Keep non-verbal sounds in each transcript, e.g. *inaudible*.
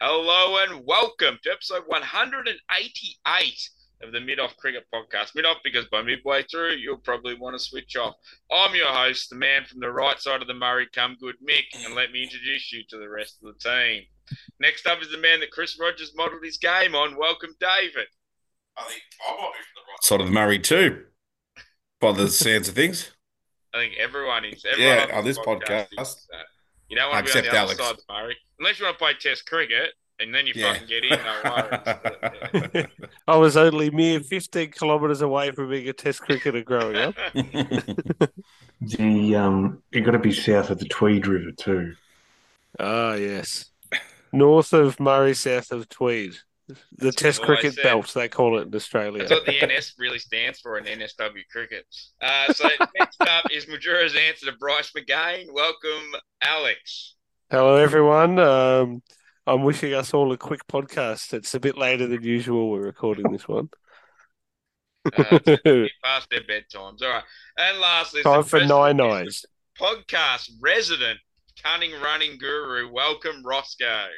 Hello and welcome to episode 188 of the Mid Off Cricket Podcast. Mid Off because by midway through, you'll probably want to switch off. I'm your host, the man from the right side of the Murray, come good Mick, and let me introduce you to the rest of the team. Next up is the man that Chris Rogers modelled his game on. Welcome, David. I think I might be from the right side of the Murray too, by the *laughs* sounds of things. I think everyone is. Everyone Yeah, on this podcast. is, uh, you don't want to be on the Alex. other side of Murray. Unless you want to play Test cricket, and then you Yeah. fucking get in, no worries. *laughs* I was only mere 15 kilometres away from being a test cricketer growing up. *laughs* *laughs* The um, you got to be south of the Tweed River too. Ah, yes. North of Murray, south of Tweed. The That's test cricket belt, they call it in Australia. That's what the NS really stands for in NSW cricket. Uh, so *laughs* next up is Majura's answer to Bryce McGain. Welcome, Alex. Hello, everyone. Um, I'm wishing us all a quick podcast. It's a bit later than usual. We're recording this one. Uh, *laughs* past their bedtimes. All right. And lastly, Time for nine eyes. Podcast resident, cunning running guru. Welcome, Roscoe.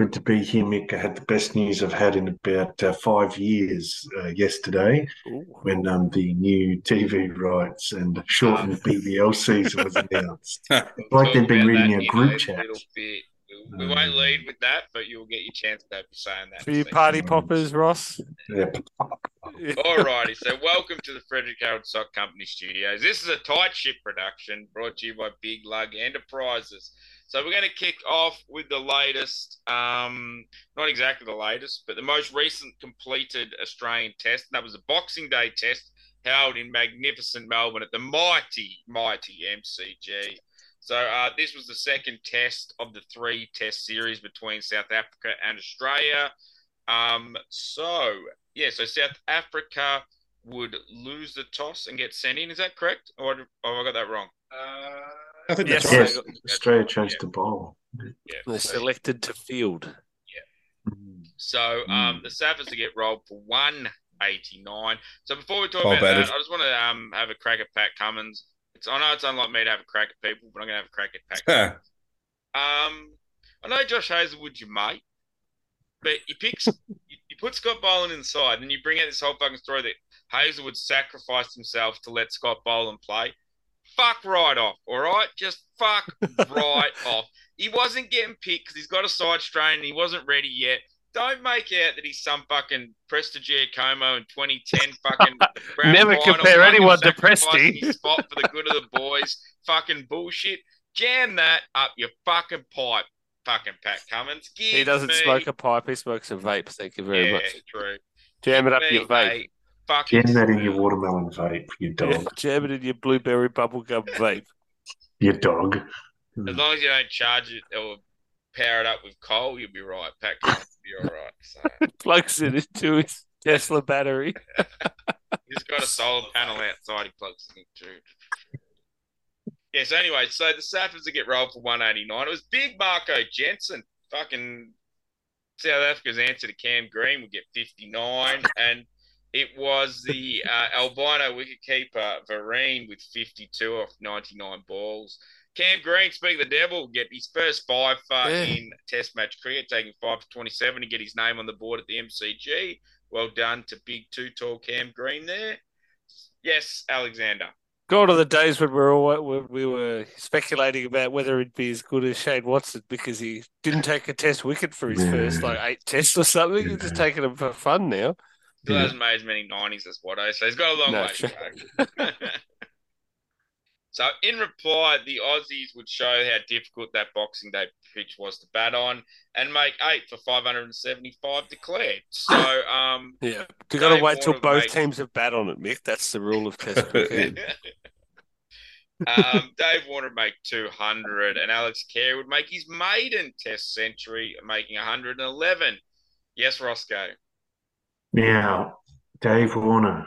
Good to be here, Mick. I had the best news I've had in about uh, five years uh, yesterday Ooh. when um, the new TV rights and shortened *laughs* BBL season was announced. We'll Like they've been reading that our group a chat. little. We Um, won't lead with that, but you'll get your chance to be saying that. For you party poppers, Ross. Yeah, *laughs* Alrighty, so welcome to the Frederick Harold Sock Company Studios. This is a tight ship production brought to you by Big Lug Enterprises. So we're going to kick off with the latest, um, not exactly the latest, but the most recent completed Australian test. And that was a Boxing Day test held in magnificent Melbourne at the mighty, mighty MCG. So uh, this was the second test of the three test series between South Africa and Australia. Um, so yeah, so South Africa would lose the toss and get sent in. Is that correct? Or have I got that wrong? I think Yes. that's right. yes, Australia chose to bowl. Yeah. They're selected to field. Yeah. So um, the Saffers to get rolled for 189. So before we talk Well about that. I just want to um, have a crack at Pat Cummins. It's I know it's unlike me to have a crack at people, but I'm going to have a crack at Pat *laughs* Cummins. Um, I know Josh Hazlewood's your mate, but you pick you, you put Scott Boland inside, and you bring out this whole fucking story that Hazelwood sacrificed himself to let Scott Boland play. Fuck right off, all right? Just fuck *laughs* right off. He wasn't getting picked because he's got a side strain and he wasn't ready yet. Don't make out that he's some fucking Presta Giacomo in 2010 fucking *laughs* grand Never final, compare anyone to Presti. spot for the good of the boys. fucking bullshit. Jam that up your fucking pipe, fucking Pat Cummins. Give He doesn't me, smoke a pipe, he smokes a vape. Thank you very yeah, much. true. Jam it up your vape. A Jam that in your watermelon vape, you Yeah, dog. jam it in your blueberry bubblegum vape. You dog. As long as you don't charge it or power it up with coal, you'll be right. Pat Cummins will be all right. So *laughs* Plugs it into his Tesla battery. *laughs* he's got a solar panel outside. He plugs it into. Yeah. So anyway, so the Saffers to get rolled for 189. It was big Marco Jansen. Fucking South Africa's answer to Cam Green would get 59, and it was the *laughs* uh, albino wicketkeeper Verreynne with 52 off 99 balls. Cam Green, speak of the devil, get his first five uh, Yeah. in Test match cricket, taking five for 27 to get his name on the board at the MCG. Well done to big two tall Cam Green there. Yes, Alexander. Gone are the days when we were all, we were speculating about whether he'd be as good as Shane Watson because he didn't take a test wicket for his Yeah. first like eight tests or something. He's just Yeah. taking them for fun now. Still Yeah. hasn't made as many 90s as Watto, so he's got a long No, way to go. *laughs* so, in reply, the Aussies would show how difficult that Boxing Day pitch was to bat on and make eight for 575 declared. So, *laughs* um, Yeah, you got to wait till both teams have bat on it, Mick. That's the rule of Test *laughs* cricket. um, Dave Warner make 200, and Alex Carey would make his maiden Test century, making 111. Yes, Roscoe. Now, Dave Warner.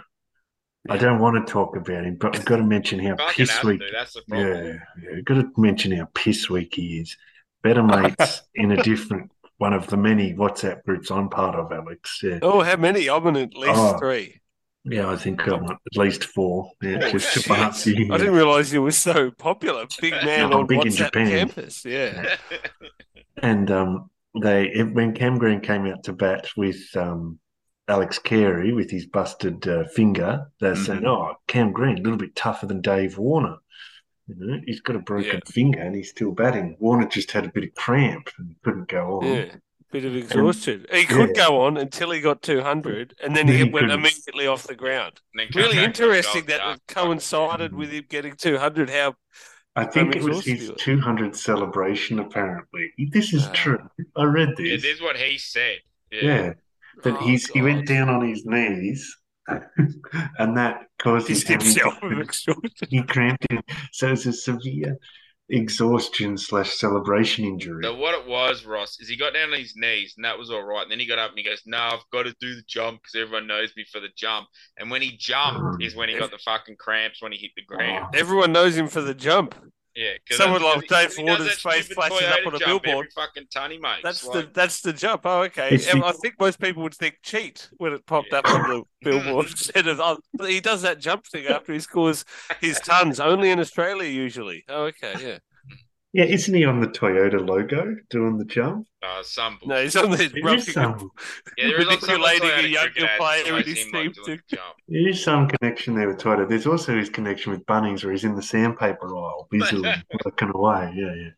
I don't want to talk about him, but I've got to mention how piss weak. to. That's the problem. Yeah, yeah. Got to mention how piss weak he is. Better *laughs* mates in a different one of the many WhatsApp groups I'm part of, Alex. Yeah, Oh, how many? I'm in at least Oh. three. yeah I think I want at least four. Yeah, Oh, just to you. I didn't realize you were so popular. Big *laughs* man No, on big in WhatsApp Japan. campus. Yeah. And um, they when Cam Green came out to bat with um, Alex Carey with his busted uh, finger, they're Mhm. saying, "Oh, Cam Green, a little bit tougher than Dave Warner. You know, he's got a broken finger and he's still batting. Warner just had a bit of cramp and couldn't go on. Yeah, bit of exhaustion. He could yeah. go on until he got 200, and then Then he he went couldn't. immediately off the ground. And then come Really interesting that it coincided with him getting 200. How I think it was his 200 celebration. Apparently, this is Ah. true. I read Yeah, this. this is what he said. Yeah. Yeah, that Oh, he's he went down on his knees, *laughs* and that caused his Pissed himself with hammy- exhaustion. He cramped him, so it's a severe exhaustion slash celebration injury. So what it was, Ross, is he got down on his knees and that was all right. And then he got up and he goes, "No, I've got to do the jump because everyone knows me for the jump." And when he jumped, Mm. is when he got the fucking cramps when he hit the ground. Everyone knows him for the jump. Yeah, 'cause Someone that's- like Dave he Warner's face stupid flashes up on a billboard. Fucking ton he makes. That's the like- that's the jump. Oh, okay. And I think most people would think cheat when it popped up on the *laughs* billboard instead of oh, he does that jump thing after he scores his tons. Only in Australia usually. Oh, okay, yeah. Yeah, isn't he on the Toyota logo doing the jump? uh, some No, he's on the There is some, yeah, there is also some manipulating a Toyota younger player that in his him, like, team to- jump. there is some connection there with Toyota. There's also his connection with Bunnings, where he's in the sandpaper aisle, busily *laughs* working away. Yeah, yeah.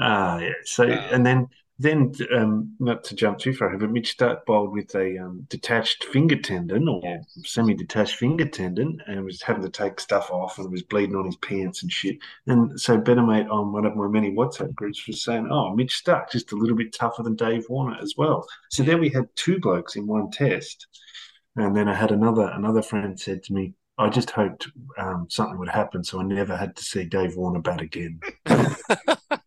Ah, yeah. So, Ah. and then, then um, not to jump too far, ahead, but Mitch Stark bowled with a um, detached finger tendon or semi-detached finger tendon, and was having to take stuff off, and was bleeding on his pants and shit. And so, Better Mate on one of my many WhatsApp groups was saying, "Oh, Mitch Stark just a little bit tougher than Dave Warner as well." So then we had two blokes in one test, and then I had another another friend said to me, "I just hoped um, something would happen, so I never had to see Dave Warner bat again." *laughs*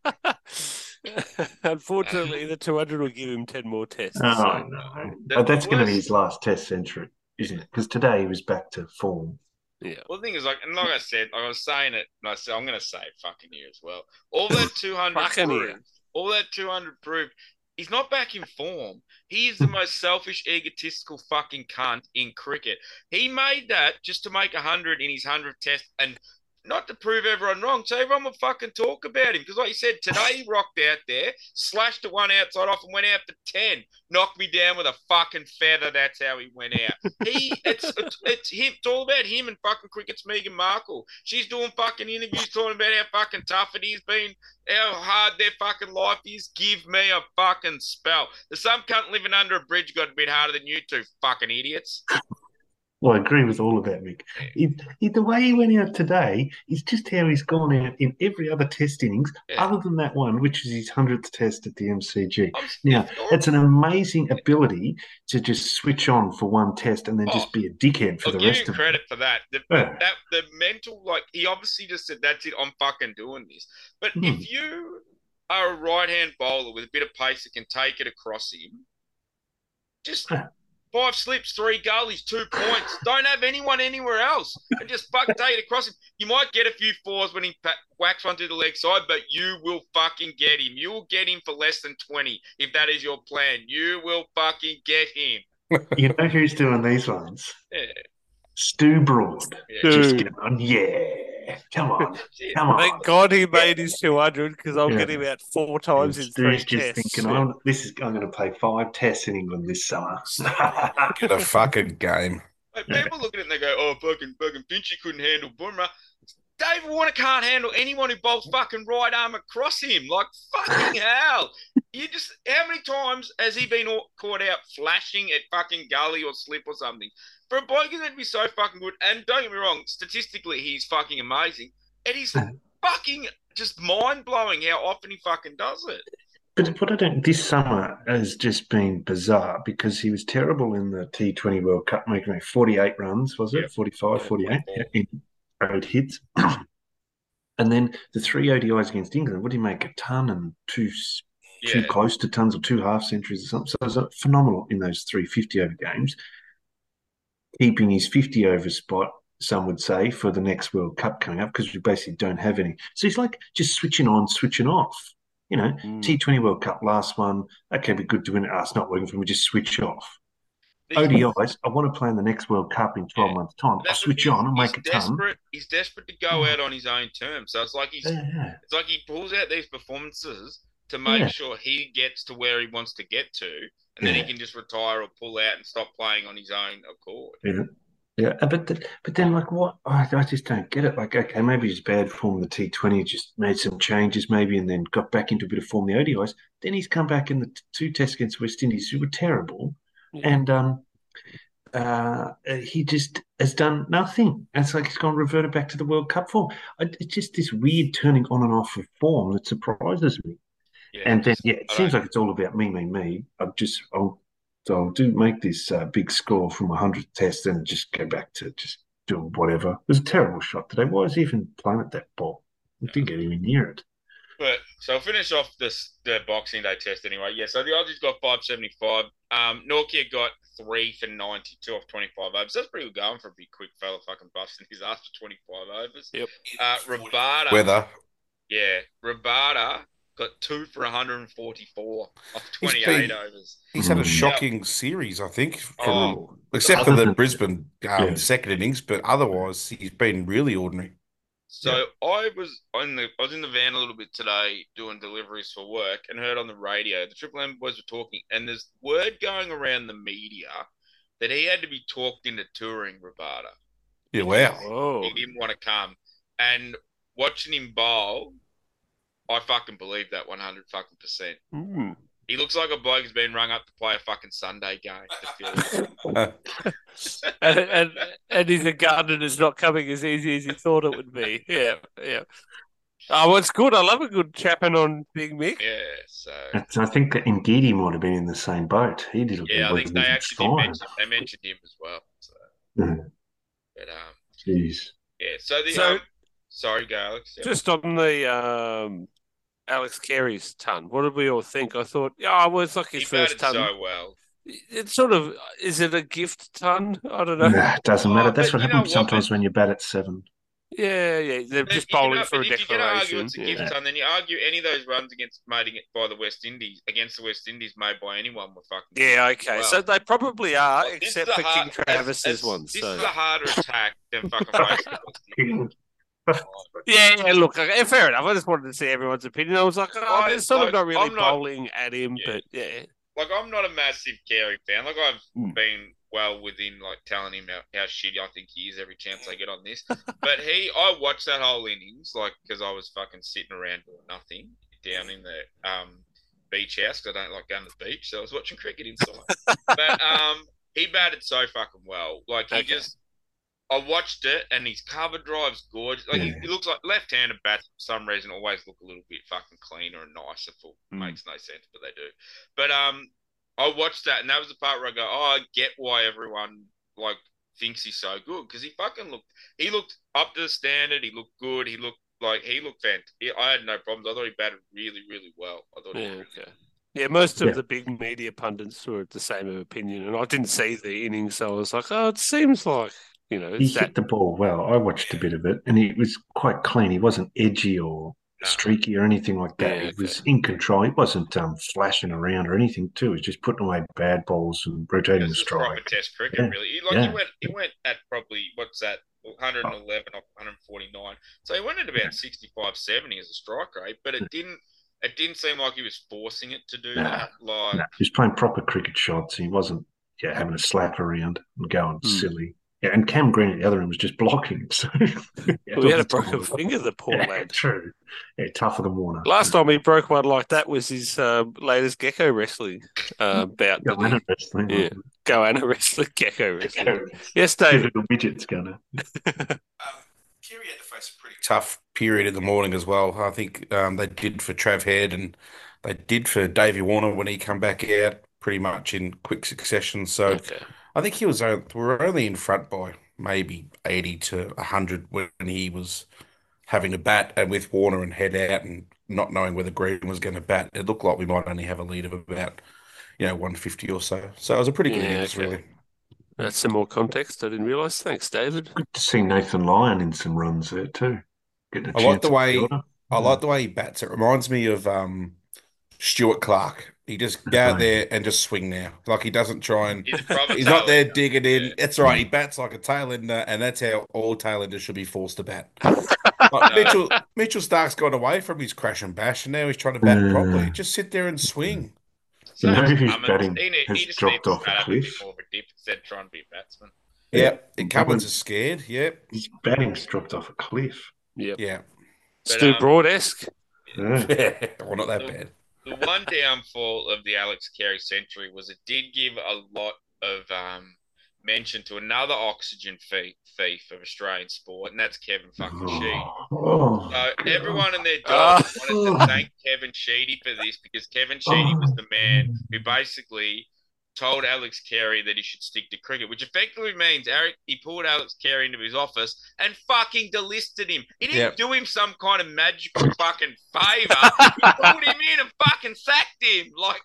*laughs* Unfortunately, the 200 will give him 10 more tests. Oh so- no, The but that's going to be his last Test century, isn't it? Because today he was back to form. yeah. Well, the thing is, like, and like I said, like I was saying it, and I said I'm going to say it fucking here as well. All that *laughs* 200 Fucking here. proved, all that 200 proved, he's not back in form. He is the most selfish, egotistical fucking cunt in cricket. He made that just to make 100 in his 100th test and not to prove everyone wrong, so everyone would fucking talk about him. Because, like you said, today he rocked out there, slashed the one outside off, and went out to 10. Knocked me down with a fucking feather. That's how he went out. *laughs* He, it's, it's, it's him. It's all about him and fucking cricket's Meghan Markle. She's doing fucking interviews talking about how fucking tough it is, been how hard their fucking life is. Give me a fucking spell. There's some cunt living under a bridge got a bit harder than you two fucking idiots. Well, I agree with all of that, Mick. He, he, the way he went out today is just how he's gone out in every other Test innings, Yeah. other than that one, which is his hundredth Test at the MCG. Now, it's an amazing ability to just switch on for one Test and then Oh, just be a dickhead for I'll the give rest you of credit for that. The, Yeah. that the mental, like he obviously just said, "That's it. I'm fucking doing this." But Hmm. if you are a right-hand bowler with a bit of pace that can take it across him, just Yeah. Five slips, three goalies, two points. Don't have anyone anywhere else, and just fuck *laughs* take it across him. You might get a few fours when he whacks one to the leg side, but you will fucking get him. You will get him for less than twenty if that is your plan. You will fucking get him. *laughs* You know who's doing these ones? Yeah, Stu Broad. yeah. Just get on. Yeah. Come on. *laughs* Come on. Thank God he made his 200 because I'll Yeah. get him out four times in three Stu's just tests. thinking, I'm, this is, I'm going to play five tests in England this summer. *laughs* Get a fucking game. Like, people look at it and they go, "Oh, fucking, fucking Finchy couldn't handle Boomer." Dave Warner can't handle anyone who bowls fucking right arm across him. Like fucking *laughs* hell! You just how many times has he been au- caught out flashing at fucking gully or slip or something? For a bloke who's to be so fucking good, and don't get me wrong, statistically he's fucking amazing. It is fucking just mind blowing how often he fucking does it. But what I don't, this summer has just been bizarre because he was terrible in the T20 World Cup, making 48 runs, was it? Yeah. 45, Yeah, 48 44. in eight hits. *clears throat* and then the three ODIs against England, what did he make? A ton and two, two Yeah, close to tons or two half centuries or something. So it was phenomenal in those three 50 over games, keeping his 50 over spot. Some would say for the next World Cup coming up because we basically don't have any. So he's like just switching on, switching off. You know, Mm. T20 World Cup last one. Okay, be good to win it. Ah, it's not working for me. Just switch off. ODIs. I want to play in the next World Cup in 12 Yeah. months' time. I'll switch on and make a ton. He's desperate to go out on his own terms. So it's like he's yeah. It's like he pulls out these performances to make Yeah. sure he gets to where he wants to get to, and then he can just retire or pull out and stop playing on his own accord. Yeah, yeah, uh, but th- but then like what? I, I just don't get it. Like, okay, maybe his bad form in the T Twenty, just made some changes maybe, and then got back into a bit of form in the ODIs. Then he's come back in the t- two tests against West Indies, who were terrible, Yeah. and um, uh, uh, he just has done nothing. It's like he's gone reverted back to the World Cup form. I, it's just this weird turning on and off of form that surprises me. Yeah, And then, yeah, it I seems don't- like it's all about me, me, me. I'll just, I'll, so I'll do make this uh, big score from a hundred test and just go back to just doing whatever. It was a terrible shot today. Why was he even playing at that ball? I didn't get even near it. But so I'll finish off this the Boxing Day test anyway. Yeah, so the Aussies got five seventy five. Um, Nortje got three for ninety two off twenty five overs. That's pretty good going for a big quick fella, fucking busting his ass for twenty five overs. Yep. Uh, Rabada, Weather. yeah, Rabada got two for one hundred and forty four off He's twenty eight been- overs. He's had a Mm. shocking series, I think, from, Oh, except for the than- Brisbane um, Yeah. second innings, but otherwise he's been really ordinary. So I was on the I was in the van a little bit today doing deliveries for work and heard on the radio the Triple M boys were talking and there's word going around the media that he had to be talked into touring Rabada. Yeah, wow. Whoa. He didn't want to come. And watching him bowl, I fucking believe that one hundred fucking percent. Mm. He looks like a bloke who's been rung up to play a fucking Sunday game. The Phillies. *laughs* *laughs* and, and and he's a gun and it's not coming as easy as he thought it would be. Yeah, yeah. Oh, well, it's good. I love a good chapping on Big Mick. yeah, so It's- I think that Ngidi might have been in the same boat. He did. A good. Yeah, I think they actually did fine. mention they mentioned him as well. So, Mhm. but um, Jeez. yeah. So the So- um, sorry, go Alex. Just on the um, Alex Carey's ton, what did we all think? I thought, yeah, well, it's like his he first batted ton. so well. It's sort of, is it a gift ton? I don't know. Nah, it doesn't matter. Oh, That's what happens what, sometimes but- when you bat at seven. Yeah, yeah. They're But just bowling ar- for a but if you're going to argue it's a Yeah. gift ton, then you argue any of those runs against made by the West Indies against the West Indies made by anyone were fucking. Yeah, okay. Well, So they probably are, Like, this except for a King hard- Travis's it's- one. This So is a harder attack than fucking *laughs* West Indies. *laughs* yeah, yeah. Look, fair enough. I just wanted to see everyone's opinion. I was like, oh, I- they're sort I- of not really I'm not- bowling at him, Yeah. but yeah. Like I'm not a massive Carey fan. Like I've Mm. been well within like telling him how, how shitty I think he is every chance I get on this. but he, I watched that whole innings like because I was fucking sitting around doing nothing down in the um beach house 'cause I don't like going to the beach, so I was watching cricket inside. *laughs* but um, he batted so fucking well. Like he Okay. just. I watched it and his cover drive's gorgeous. Like he, Yeah. he looks like left-handed bats for some reason always look a little bit fucking cleaner and nicer. For Mm. makes no sense, but they do. But um, I watched that, and that was the part where I go, "Oh, I get why everyone like thinks he's so good because he fucking looked. He looked up to the standard. He looked good. He looked like he looked fantastic. I had no problems. I thought he batted really, really well. I thought. he Yeah, was really okay. Yeah, most of Yeah. the big media pundits were the same opinion, and I didn't see the innings, so I was like, "Oh, it seems like you know, He that hit the ball well. I watched a bit of it, and he was quite clean. He wasn't edgy or streaky or anything like that. Yeah, He was in control. He wasn't um, flashing around or anything. Too. He was just putting away bad balls and rotating the This is proper test cricket, Yeah. really. He- Like Yeah. he went, he went at probably what's that, 111 off 149. So he went at about 65, 70 as a strike rate, but it didn't. It didn't seem like he was forcing it to do Nah. that. Like, No, he was playing proper cricket shots. He wasn't yeah, having a slap around and going Hmm. silly. Yeah, and Cam Green at the other end was just blocking. *laughs* So yeah, we had a it was- broken finger, the poor Yeah, lad. true. Yeah, tougher than Warner. Last time he broke one like that was his uh, latest gecko wrestling uh, bout. Yeah, wrestling. Yeah. Goanna wrestling, *laughs* gecko wrestling. Gecko. Yes, Two David. little midgets gonna. Carey had to face a pretty tough period in the morning as well. I think um, they did for Trav Head and they did for Davey Warner when he come back out pretty much in quick succession. So Okay. I think he was on- we were only in front by maybe 80 to 100 when he was having to bat and with Warner and Head out and not knowing whether Green was going to bat. It looked like we might only have a lead of about you know 150 or so. So it was a pretty good Yeah, innings okay. really. That's some more context. I didn't realise. Thanks, David. Good to see Nathan Lyon in some runs there too. Getting a I like the way- order. I like the way he bats. It reminds me of um, Stuart Clark. He just go out there and just swing now. Like he doesn't try and He's, he's not there digging in. Yeah. It's right. He bats like a tailender, and that's how all tailenders should be forced to bat. *laughs* Like Mitchell Mitchell Stark's gone away from his crash and bash, and now he's trying to bat Yeah. properly. Just sit there and swing. So You know who's Cummins, batting he, need- has just dropped off a bat up a bit cliff? more of a dip instead of trying be a batsman. Yep. And Cummins Cummins- is scared. Yep. His batting's dropped off a cliff. Yep. Yeah. Stu um, Broad esque. Yeah. *laughs* well, not that bad. The one downfall of the Alex Carey century was it did give a lot of um, mention to another oxygen thief, thief of Australian sport, and that's Kevin fucking Sheedy. Oh, So everyone and their *laughs* dog wanted to thank Kevin Sheedy for this because Kevin Sheedy was the man who basically told Alex Carey that he should stick to cricket, which effectively means Eric he pulled Alex Carey into his office and fucking delisted him. He didn't Yep. do him some kind of magical *laughs* fucking favor. he pulled him in and fucking sacked him. Like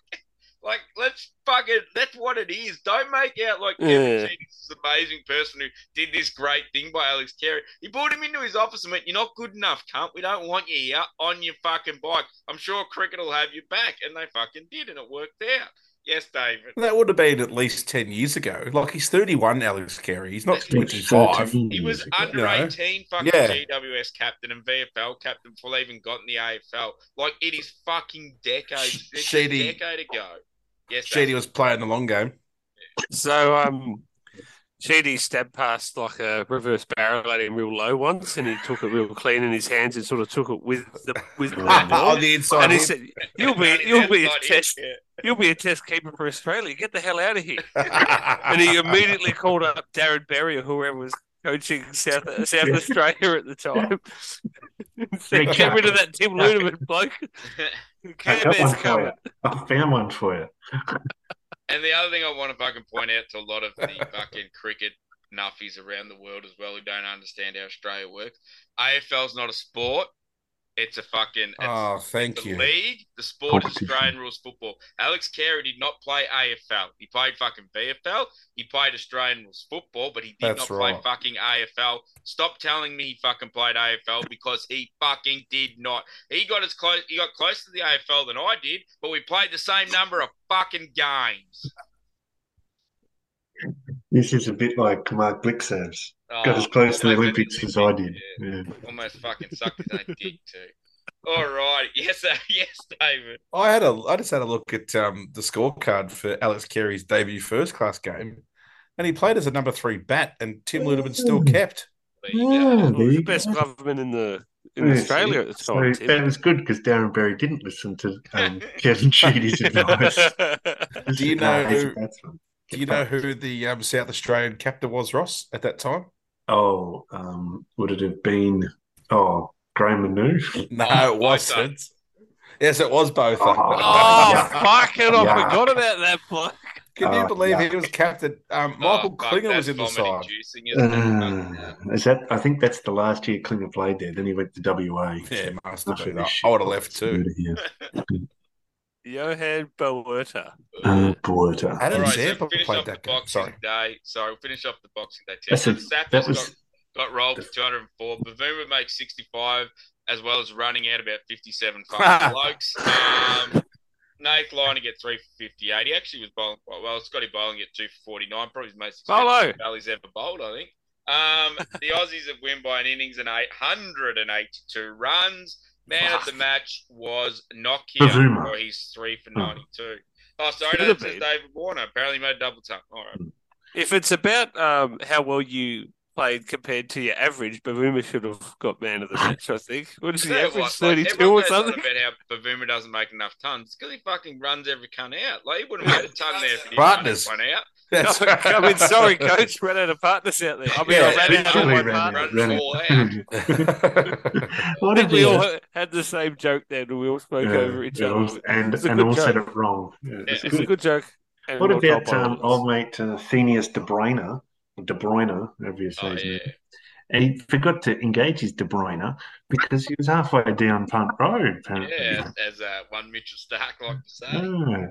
like let's fucking that's what it is. Don't make out like Yeah. This amazing person who did this great thing by Alex Carey. He pulled him into his office and went, You're not good enough, cunt. We don't want you here on your fucking bike. I'm sure cricket will have you back. And they fucking did, and it worked out. Yes, David. That would have been at least 10 years ago. Like, he's 31, Alex Carey. He's not 25. He was under You know? 18 fucking Yeah. GWS captain and VFL captain before they even got in the AFL. Like, it is fucking decades. It's Sheedy- a decade ago. Yes, Sheedy David. was playing the long game. So um, Sheedy stabbed past like a reverse barrel at him real low once, and he took it real clean in his hands and sort of took it with the with the ball. *laughs* On the inside. And he said, "You'll be you'll be a test yeah. you'll be a test keeper for Australia. Get the hell out of here!" *laughs* And he immediately called up Darren Berry or whoever was coaching South South Australia at the time. *laughs* Said, Get rid of that Tim Ludeman bloke. I Care got one Bears for coming. I found one for you. And the other thing I want to fucking point out to a lot of the *laughs* fucking cricket nuffies around the world as well who don't understand how Australia works. AFL's not a sport. It's a fucking it's, oh, thank the you. league. The sport is Australian rules football. Alex Carey did not play AFL. He played fucking VFL. He played Australian rules football, but he did That's not play fucking AFL. Stop telling me he fucking played AFL because he fucking did not. He got as close. He got closer to the AFL than I did, but we played the same number of fucking games. This is a bit like Mark Blixers. Oh, Got as close to the Olympics as I did. Yeah. Yeah. Almost fucking sucked his own dick too. All right, *laughs* yes, uh, yes, David. I had a I just had a look at um, the scorecard for Alex Carey's debut first class game, and he played as a number three bat, and Tim Ludeman still kept. There you go. Yeah, Well, there he was you the best government in the in Yeah, Australia at the So time. that was good because Darren Berry didn't listen to um, Kevin *laughs* Sheedy's advice. Do you No, he's a know- batsman. Do you know who the um, South Australian captain was, Ross, at that time? Oh, um, would it have been? Oh, Graham Manou. No, Oh, it wasn't. Yes, it was both. Oh, Oh, Yuck. fuck it! I Yuck. forgot about that bloke. Can you Oh, believe yeah. he was captain? Um, Oh, Michael fuck, Klinger was in the vomit side. inducing, isn't? Uh, is that? I think that's the last year Klinger played there. Then he went to WA. Yeah, it must have been. I, would have left too. *laughs* Yeah. Johan Botha. Uh, Botha. Adam All right, so Zampa finish played that game. Boxing Sorry. Day. Sorry, we'll finish off the Boxing Day. That's test. a- Sappers that was- got, got rolled for 204. Bavuma makes 65, as well as running out about 57 *laughs* fucking blokes. Um, Nate Lyon get three for 58. He actually was bowling quite well. Scotty Boland at two for 49. Probably his most Bolo. expensive Valley's ever bowled, I think. Um, the Aussies have win by an innings and 882 runs. Man of the match was Nokia Bavuma. for his three for. 92. Oh, sorry, Should no, have that says. David Warner. Apparently made a double tap. All right. If it's about um, how well you played compared to your average, Bavuma should have got man of the match. I think. What is the average? what, like, Thirty-two everyone or goes on something. about how Bavuma doesn't make enough tons. Because he fucking runs every cunt out. Like, he wouldn't have made a ton there if he didn't Partners. run one out. *laughs* That's *laughs* I mean, sorry, coach, ran out of partners out there. I mean, Yeah, I ran out of literally my ran partner. out. Runs Ran all it. out. *laughs* I what did we all had the same joke then. We all spoke Yeah, over each yeah, other. and and good all said it wrong. Yeah, Yeah. it's It's a good. good joke. And What about um, old mate uh, Theunis De Bruyn? De Bruyne, however you say Oh, yeah. And he forgot to engage his De Bruyne because he was halfway down Punt Road, apparently. Yeah, as, as uh, one Mitchell Stark like to say. Ah,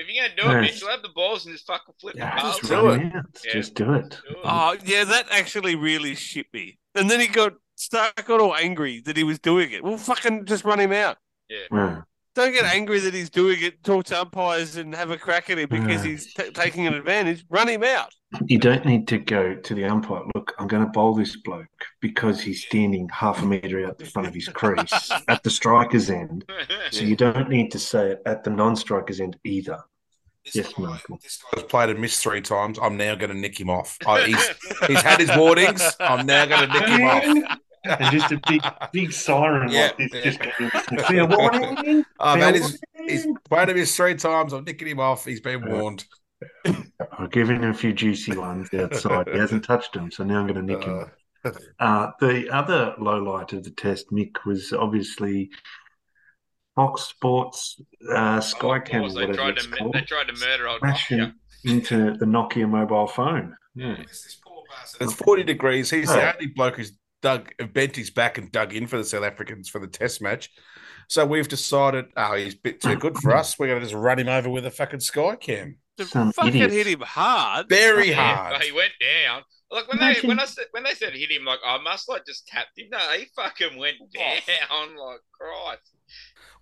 If you're going to do it, Yeah. Mitchell, have the balls and just fucking flip yeah, the just do it. Yeah. Just do it. Oh, yeah, that actually really shit me. And then he got Stark got all angry that he was doing it. Well, fucking just run him out. Yeah. Don't get angry that he's doing it. Talk to umpires and have a crack at him because Yeah. he's t- taking an advantage. Run him out. You don't need to go to the umpire. Look, I'm going to bowl this bloke because he's standing half a metre out the front of his crease at the striker's end. *laughs* So you don't need to say it at the non-striker's end either. Yes, Michael. This guy's played and missed three times. I'm now going to nick him off. I, he's, he's had his warnings. I'm now going to nick him off. And just a big, big siren Yeah, like this, yeah. just going, fair warning. I've fair had his, he's warning." played and missed three times. I'm nicking him off. He's been warned. I've given him a few juicy ones outside. He hasn't touched them, so now I'm going to nick him. Uh, Uh, the other low light of the test, Mick, was obviously Fox Sports uh, Oh, Skycam, of they tried to called, they tried to murder old crashing Nokia. into the Nokia mobile phone. Yeah. It's 40 degrees. He's the Oh. only bloke who's dug, bent his back and dug in for the South Africans for the test match. So we've decided, oh, he's a bit too *clears throat* good for us. We're going to just run him over with a fucking sky cam. The Some fucking idiots. hit him hard. Very hard. but he went down. Like when Imagine- they when I said when they said hit him, like I must like just tapped him. No, he fucking went down. *laughs* Like Christ.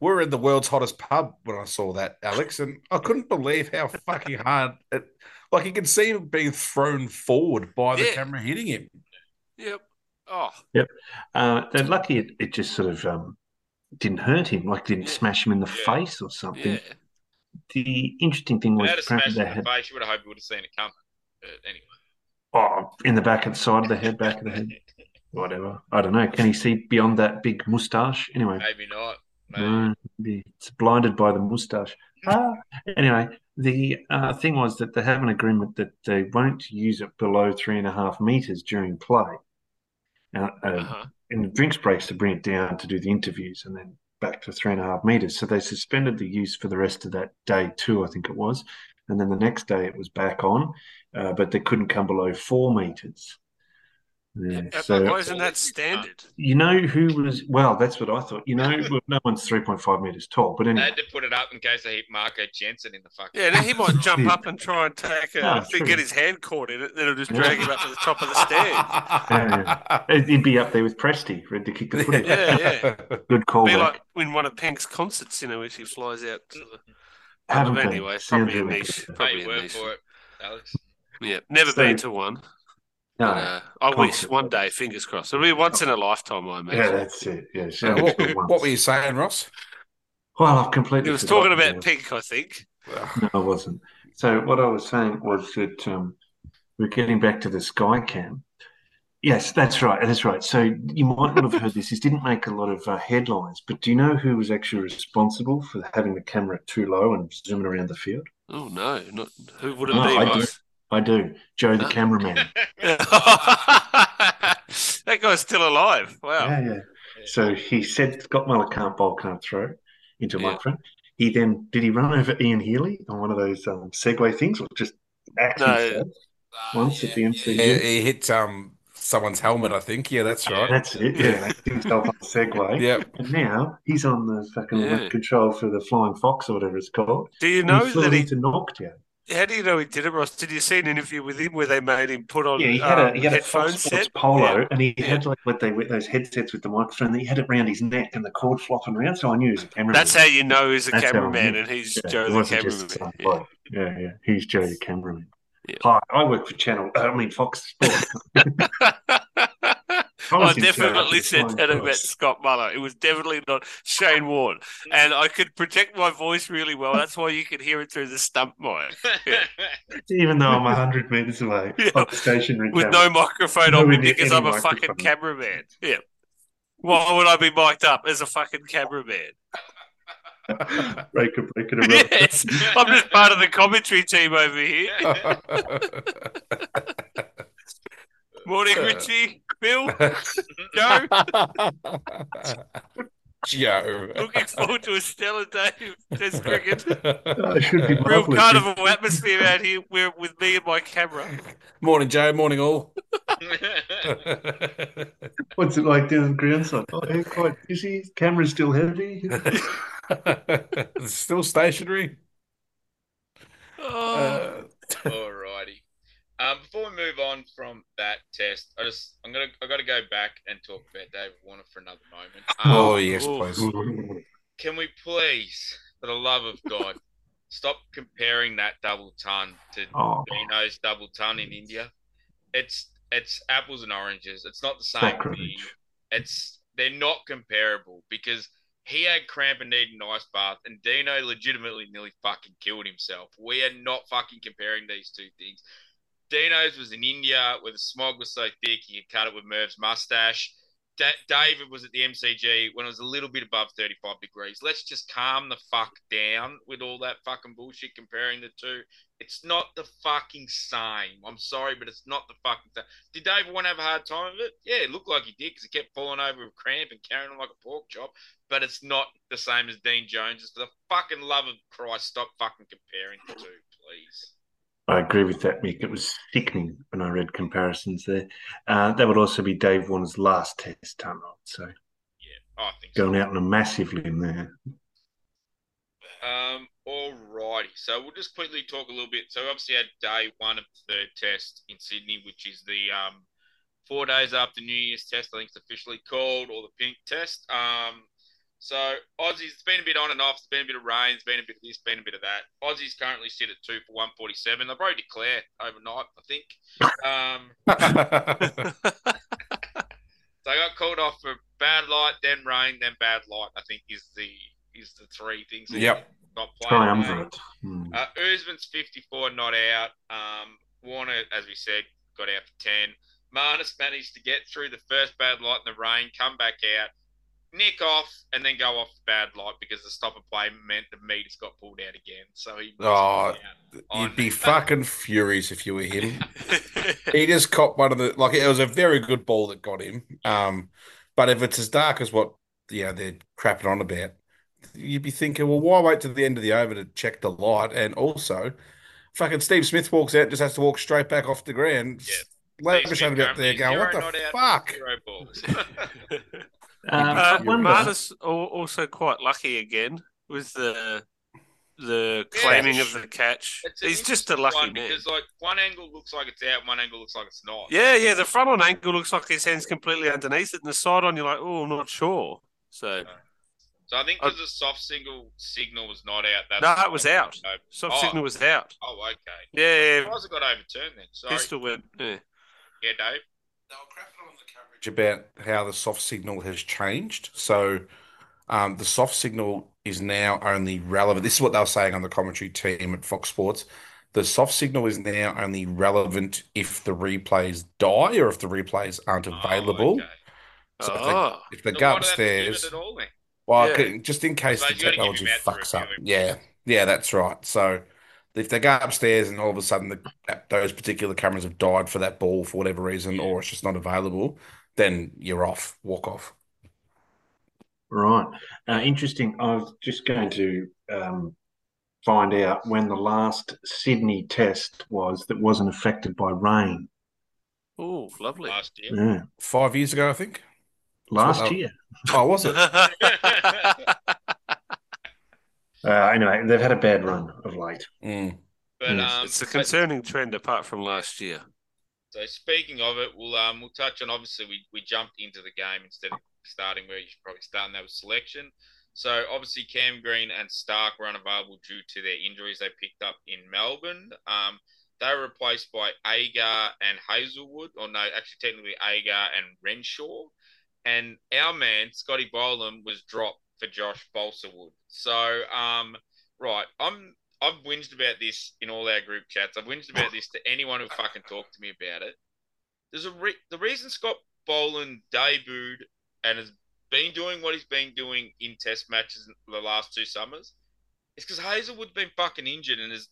We were in the world's hottest pub when I saw that, Alex, and I couldn't believe how fucking hard it. Like you can see him being thrown forward by the Yeah. camera hitting him. Yep. Oh, Yep. Uh, they're lucky it, it just sort of um, didn't hurt him, like didn't Yeah. smash him in the Yeah. face or something. The interesting thing was Without a smash apparently they the had face, you would have hoped you would have seen it coming. But anyway. oh, in the back of the side of the head, back of the head, *laughs* whatever. I don't know. Can he see beyond that big moustache? Anyway, Maybe not. Maybe. No, it's blinded by the moustache. *laughs* Ah. Anyway, the uh, thing was that they have an agreement that they won't use it below three and a half meters during play. Now, uh, Uh-huh. in the drinks breaks to bring it down to do the interviews and then back to three and a half meters. So they suspended the use for the rest of that day too, I think it was. And then the next day it was back on, uh, but they couldn't come below four meters. Yeah, Uh, so Why isn't that standard? you know who was well? That's what I thought. You know, *laughs* well, no one's three point five meters tall, but anyway, They anyway, had to put it up in case they hit Marco Jansen in the fucking. Yeah, now he might *laughs* jump up and try and take a, No, to get his hand caught in it. Then it'll just drag him up to the top of the stairs. *laughs* he'd be up there with Presty, ready to kick the footy. Yeah, yeah. Good call. Be back. like in one of Pink's concerts, you know, which he flies out to the. Haven't but been. anyway, probably a niche. good. Probably Hey, a work niche. for it, Alex. Yeah, never So- been to one. No, But, uh, I wish one day. Fingers crossed. It'll be once in a lifetime, I imagine. yeah, that's it. Yeah, sounds what, what were you saying, Ross? Well, I've completely. He was talking about now. Pink, I think. No, I wasn't. So what I was saying was that um, we're getting back to the Skycam. Yes, that's right. That's right. So you might not have heard this. This didn't make a lot of uh, headlines, but do you know who was actually responsible for having the camera too low and zooming around the field? Oh no, not who would it No, be? I do. Ross? I do. Joe, the *laughs* cameraman. *laughs* that guy's still alive. Wow. Yeah, yeah. So he said Scott Muller can't bowl, can't throw into a Yeah. microphone. He then did he run over Ian Healy on one of those um, Segway things, or just axe No. himself? Once at the MCG. Yeah, he hit um someone's helmet, I think. Yeah, that's right. That's it. Yeah, axe himself on the Segway. *laughs* Yeah. And now he's on the fucking Yeah. control for the Flying Fox or whatever it's called. Do you know he that he? into Noctia. How do you know he did it, Ross? Did you see an interview with him where they made him put on Yeah, he had um, a he had a headphone Fox Sports set? polo, Yeah. and he Yeah. had like what they those headsets with the microphone. He had it round his neck and the cord flopping around. So I knew he was a cameraman. That's how you know he's a That's cameraman, and he's Yeah, Joe the cameraman. Yeah. Yeah, yeah. He's Joe the cameraman. Hi, I work for Channel. I mean Fox Sports. *laughs* *laughs* I was in charge definitely said that about Scott Muller. It was definitely not Shane Warne. And I could protect my voice really well. That's why you could hear it through the stump mic. *laughs* Even though I'm hundred meters away *laughs* Yeah. stationary With camera. no microphone on me because I'm a microphone. fucking cameraman. Yeah. Why would I be mic'd up as a fucking cameraman? *laughs* break it, break it around. Yes. I'm just part of the commentary team over here. Morning, Richie. Uh, Bill. Joe. Joe. Looking forward to a stellar day of Test cricket. Oh, it should be Real lovely. carnival atmosphere out here where, with me and my camera. Morning, Joe. Morning, all. *laughs* What's it like down the groundside? Oh, yeah, quite busy. Camera's still heavy. *laughs* Still stationary. Oh, Uh, Alrighty. Um, before we move on from that test, I just I'm gonna I got to go back and talk about David Warner for another moment. Um, oh yes, Ooh. please. can we please, for the love of God, stop comparing that double ton to Oh, Dino's double ton in India? It's it's apples and oranges. It's not the same thing. It's they're not comparable because he had cramp and needed an ice bath, and Dino legitimately nearly fucking killed himself. We are not fucking comparing these two things. Dino's was in India where the smog was so thick he could cut it with Merv's mustache. Da- David was at the MCG when it was a little bit above 35 degrees. Let's just calm the fuck down with all that fucking bullshit comparing the two. It's not the fucking same. I'm sorry, but it's not the fucking same. Did David want to have a hard time with it? Yeah, it looked like he did because he kept falling over with cramp and carrying on like a pork chop. But it's not the same as Dean Jones. Just for the fucking love of Christ, stop fucking comparing the two, please. I agree with that, Mick. It was sickening when I read comparisons there. Uh, that would also be Dave Warner's last test ton, so Yeah, I think so. going out on a massive limb there. Um, alrighty. So we'll just quickly talk a little bit. So we obviously had day one of the third test in Sydney, which is the um four days after New Year's test. I think it's officially called, or the pink test. Um, so Aussies, it's been a bit on and off. It's been a bit of rain. It's been a bit of this, been a bit of that. Aussies currently sit at two for one forty seven. They'll probably declare overnight, I think. Um, *laughs* so I got called off for bad light, then rain, then bad light. I think is the is the three things. that Yep. Not playing. the game. Triumvirate. Hmm. Uh, Usman's 54, not out. Um, Warner, as we said, got out for 10. Marnus managed to get through the first bad light in the rain, come back out, nick off, and then go off the bad light because the stopper play meant the meters got pulled out again. So he Oh, You'd be fucking furious if you were him. *laughs* He just copped one of the like it was a very good ball that got him. Um, but if it's as dark as what you know they're crapping on about, you'd be thinking, well, why wait to the end of the over to check the light? And also, fucking Steve Smith walks out, just has to walk straight back off the ground. Yeah. Lavish Steve having it up there going, what the fuck? *laughs* *laughs* Zero. Um, Uh, I wonder- Martis al- also quite lucky again with the the claiming of the catch. He's just a lucky one man. because like one angle looks like it's out, one angle looks like it's not. Yeah, yeah. The front on angle looks like his hand's completely underneath it, and the side on you're like, oh, I'm not sure. So So I think I- because the soft single signal was not out. That's no, it was out. Oh, Soft Oh. signal was out. Oh, okay. Yeah, Why was it got overturned then? Sorry. pistol went. Yeah. Yeah, Dave. They were crapping on the coverage about how the soft signal has changed. So um, the soft signal is now only relevant. This is what they were saying on the commentary team at Fox Sports. The soft signal is now only relevant if the replays die or if the replays aren't available. Oh, okay. So if they, Oh, if they So go why do they have to give upstairs, all well, Yeah. c- just in case Suppose the you gotta give technology him out fucks up. Yeah, yeah, that's right. So if they go upstairs and all of a sudden the, those particular cameras have died for that ball for whatever reason, Yeah. or it's just not available, then you're off. Walk off. Right. Uh, interesting. I was just going to um, find out when the last Sydney test was that wasn't affected by rain. oh, lovely. Last year. Yeah. Five years ago, I think. Last Well, year. Oh, was it? *laughs* Uh, anyway, they've had a bad run of late. Mm. but Yes. um, it's a but- concerning trend apart from last year. So speaking of it, we'll um we'll touch on obviously we, we jumped into the game instead of starting where you should probably start and that was selection. So obviously Cam Green and Stark were unavailable due to their injuries they picked up in Melbourne. Um they were replaced by Agar and Hazlewood, or no, actually technically Agar and Renshaw. And our man, Scotty Boland, was dropped for Josh Bolserwood. So um right, I'm I've whinged about this in all our group chats. I've whinged about this to anyone who fucking talked to me about it. There's a re- the reason Scott Boland debuted and has been doing what he's been doing in Test matches the last two summers is because Hazlewood's been fucking injured and has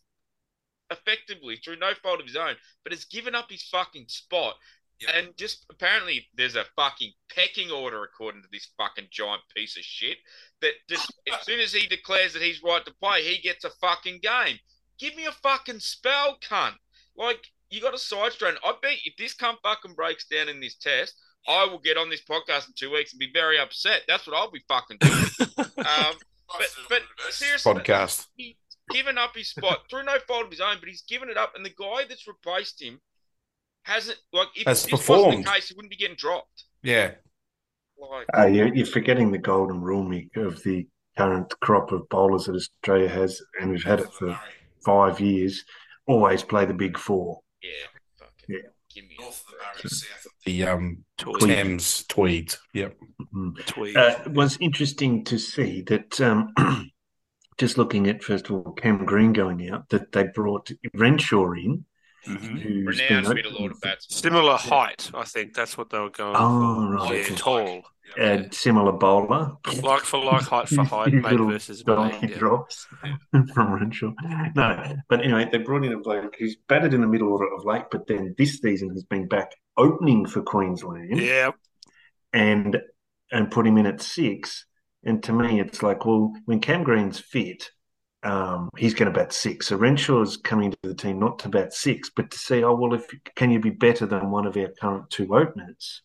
effectively through no fault of his own, but has given up his fucking spot. Yep. And just apparently there's a fucking pecking order according to this fucking giant piece of shit that just as *laughs* soon as he declares that he's right to play, he gets a fucking game. Give me a fucking spell, cunt. Like you got a side strain. I bet if this cunt fucking breaks down in this test, I will get on this podcast in two weeks and be very upset. That's what I'll be fucking doing. *laughs* um, but but seriously, Podcast. he's given up his spot through no fault of his own, but he's given it up, and the guy that's replaced him hasn't like if Has this wasn't the case, he wouldn't be getting dropped. Yeah. Like Uh, you're, you're forgetting the golden rule, Mick, of the current crop of bowlers that Australia has, and we've had it for five years, always play the big four. Yeah. Fucking Yeah. Give me North of the a Murray, south of the um, Tweed. Thames Tweed. Yep. Mhm. Tweed. Uh, it was interesting to see that. Um, *clears throat* just looking at first of all Cam Green going out, that they brought Renshaw in, Mhm. who's been Renowned open middle order batsman. Similar height, I think. That's what they were going Oh, for. right. Yeah, tall. and similar bowler. Like for like, height for *laughs* height, Few mate little versus donkey mate. Yeah. drops *laughs* from Renshaw. No, but anyway, they brought in a bloke who's batted in the middle order of late, but then this season has been back opening for Queensland yeah. and and put him in at six. And to me, it's like, well, when Cam Green's fit, um, he's going to bat six. So Renshaw is coming to the team not to bat six, but to say, oh well, if can you be better than one of our current two openers?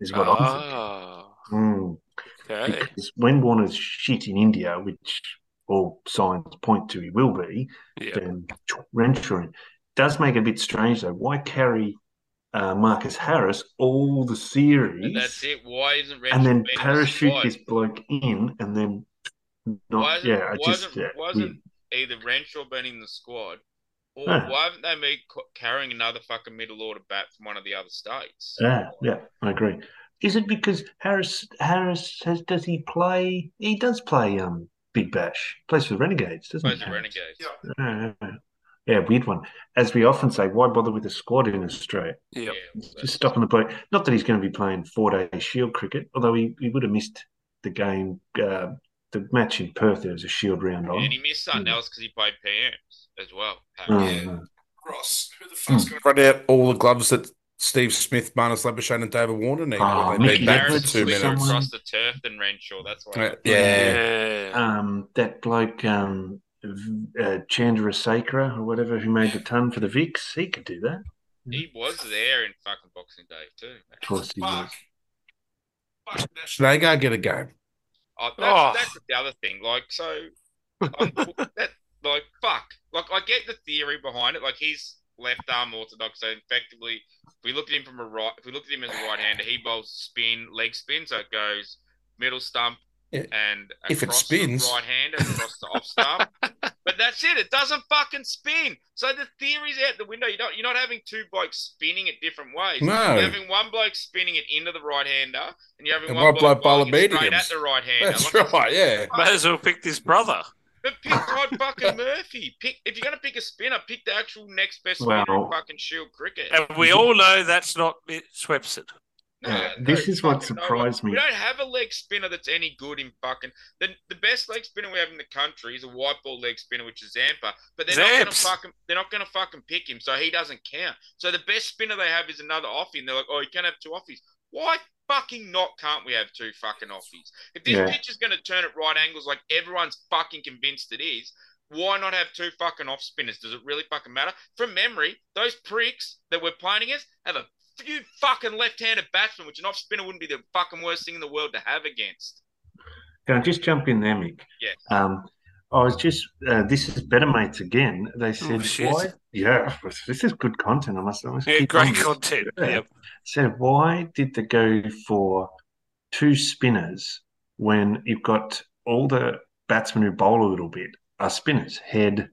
Is what I'm thinking. Mm. okay. Because when Warner's shit in India, which all signs point to he will be, Yeah. then Renshaw in. does make it a bit strange though. Why carry uh, Marcus Harris all the series And that's it. Why isn't Renshaw and then been in the parachute this bloke in and then not? isn't- Yeah, I why just isn't- yeah, why weird. isn't either Renshaw been in the squad, or Yeah. why haven't they been carrying another fucking middle order bat from one of the other states? Yeah, yeah, I agree. Is it because Harris Harris has does he play? He does play um Big Bash. Plays for the Renegades, doesn't Suppose he? the Harris? Renegades. Yeah. Yeah, yeah, weird one. As we often say, why bother with a squad in Australia? Yep. Yeah, well, Just stopping the play. Not that he's going to be playing four day Shield cricket, although he, he would have missed the game. Uh, the match in Perth, there was a Shield round on. And he missed something else because he played PMs as well. Oh, Yeah. no. Ross, who the fuck's going to run out all the gloves that Steve Smith, Marnus Labuschagne, and David Warner need? Oh, They've Mickey been back for two is Edwards, quicker minutes. someone- across the turf than Renshaw. That's why. Uh, yeah. Yeah. Um, that bloke, um, uh, Chandra Sakra or whatever, who made the ton for the Vicks, he could do that. He was there in fucking Boxing Day too. man. Of course he was. Fuck. Fuck. Should they go get a game? Oh, that's, Oh. that's the other thing. Like, so, *laughs* that, like, fuck. Like, I get the theory behind it. Like, he's left arm orthodox, so effectively, if we look at him from a right, if we look at him as a right hander, he bowls spin, leg spin, so it goes middle stump Yeah. and If it spins. right hander across the off stump. *laughs* But that's it. It doesn't fucking spin. So the theory's out the window. You don't. You're not having two blokes spinning it different ways. No. You're having one bloke spinning it into the right hander, and you're having And one one bloke bloke bowling bowling it straight mediums. at the right hander. That's Like, right, yeah. May as well pick this brother. But pick Todd fucking *laughs* Murphy. Pick if you're gonna pick a spinner, pick the actual next best spinner Well- in fucking Shield cricket. And we all know that's not it, Swepson. No, Yeah, no, this is what fucking no surprised me. We don't have a leg spinner that's any good in fucking the the best leg spinner we have in the country is a white ball leg spinner, which is Zampa. But they're not gonna Zamps. fucking they're not gonna fucking pick him, so he doesn't count. So the best spinner they have is another offie, and they're like, oh, you can't have two offies. Why fucking not? Can't we have two fucking offies? If this Yeah. pitch is gonna turn at right angles like everyone's fucking convinced it is. Why not have two fucking off spinners? Does it really fucking matter? From memory, those pricks that we're playing against have a few fucking left-handed batsmen, which an off spinner wouldn't be the fucking worst thing in the world to have against. Can I just jump in there, Mick? Yeah. Um, I was just, uh, this is Better Mates again. They said, shit. why? Yeah, *laughs* this is good content. I must, I must Yeah, keep great content. Yeah. Yep. Said, why did they go for two spinners when you've got all the batsmen who bowl a little bit are spinners? Head,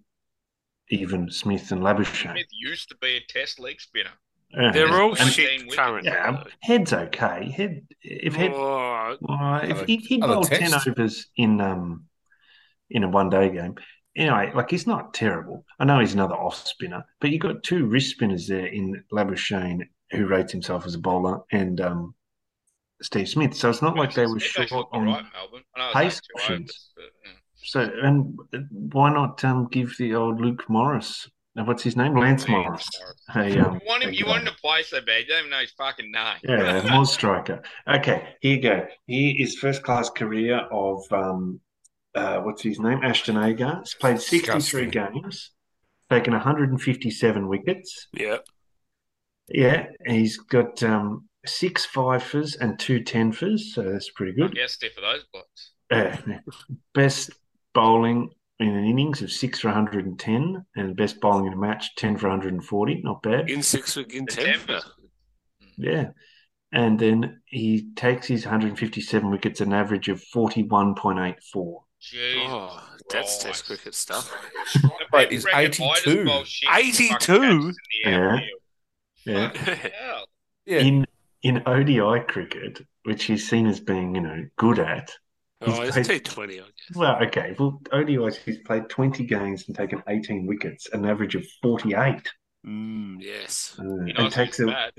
even Smith and Labuschagne. Smith used to be a test leg spinner. Yeah. They're all And- shit currently. Yeah. Head's okay. Head, if Head Oh, Uh, if Other- he, he other bowled ten overs in um in a one day game. Anyway, like he's not terrible. I know he's another off spinner, but you got two wrist spinners there in Labuschagne, who rates himself as a bowler, and um Steve Smith. So it's not like they were Smith short actually on. all right, Melbourne. I know it was pace options. overs, but, yeah. So and why not um give the old Luke Morris? Uh, What's his name? Lance Morris. *laughs* Hey, um, You want him? You want him to play so bad. You don't even know his fucking name. Yeah, *laughs* Moz striker. Okay, here you go. Here is first class career of um, uh, what's his name? Ashton Agar. He's played 63 Disgusting. games, taken 157 wickets. yeah. Yeah, he's got um, six fifers and two tenfers, so that's pretty good. Yeah, stiff for those blocks. Uh, best bowling in an innings of six for 110, and best bowling in a match 10 for 140. Not bad. In six in The ten. Yeah. And then he takes his 157 wickets an average of 41.84. Jesus Oh, that's Christ. Test cricket stuff. *laughs* Mate, he's Reckon I just 82. bowl 82? in Yeah. Yeah. Yeah. In in ODI cricket, which he's seen as being, you know, good at. Oh, it's played- T20, I guess. Well, okay. Well, ODIs, he's played 20 games and taken 18 wickets, an average of 48. Mm, yes. Uh, You and takes a, *laughs*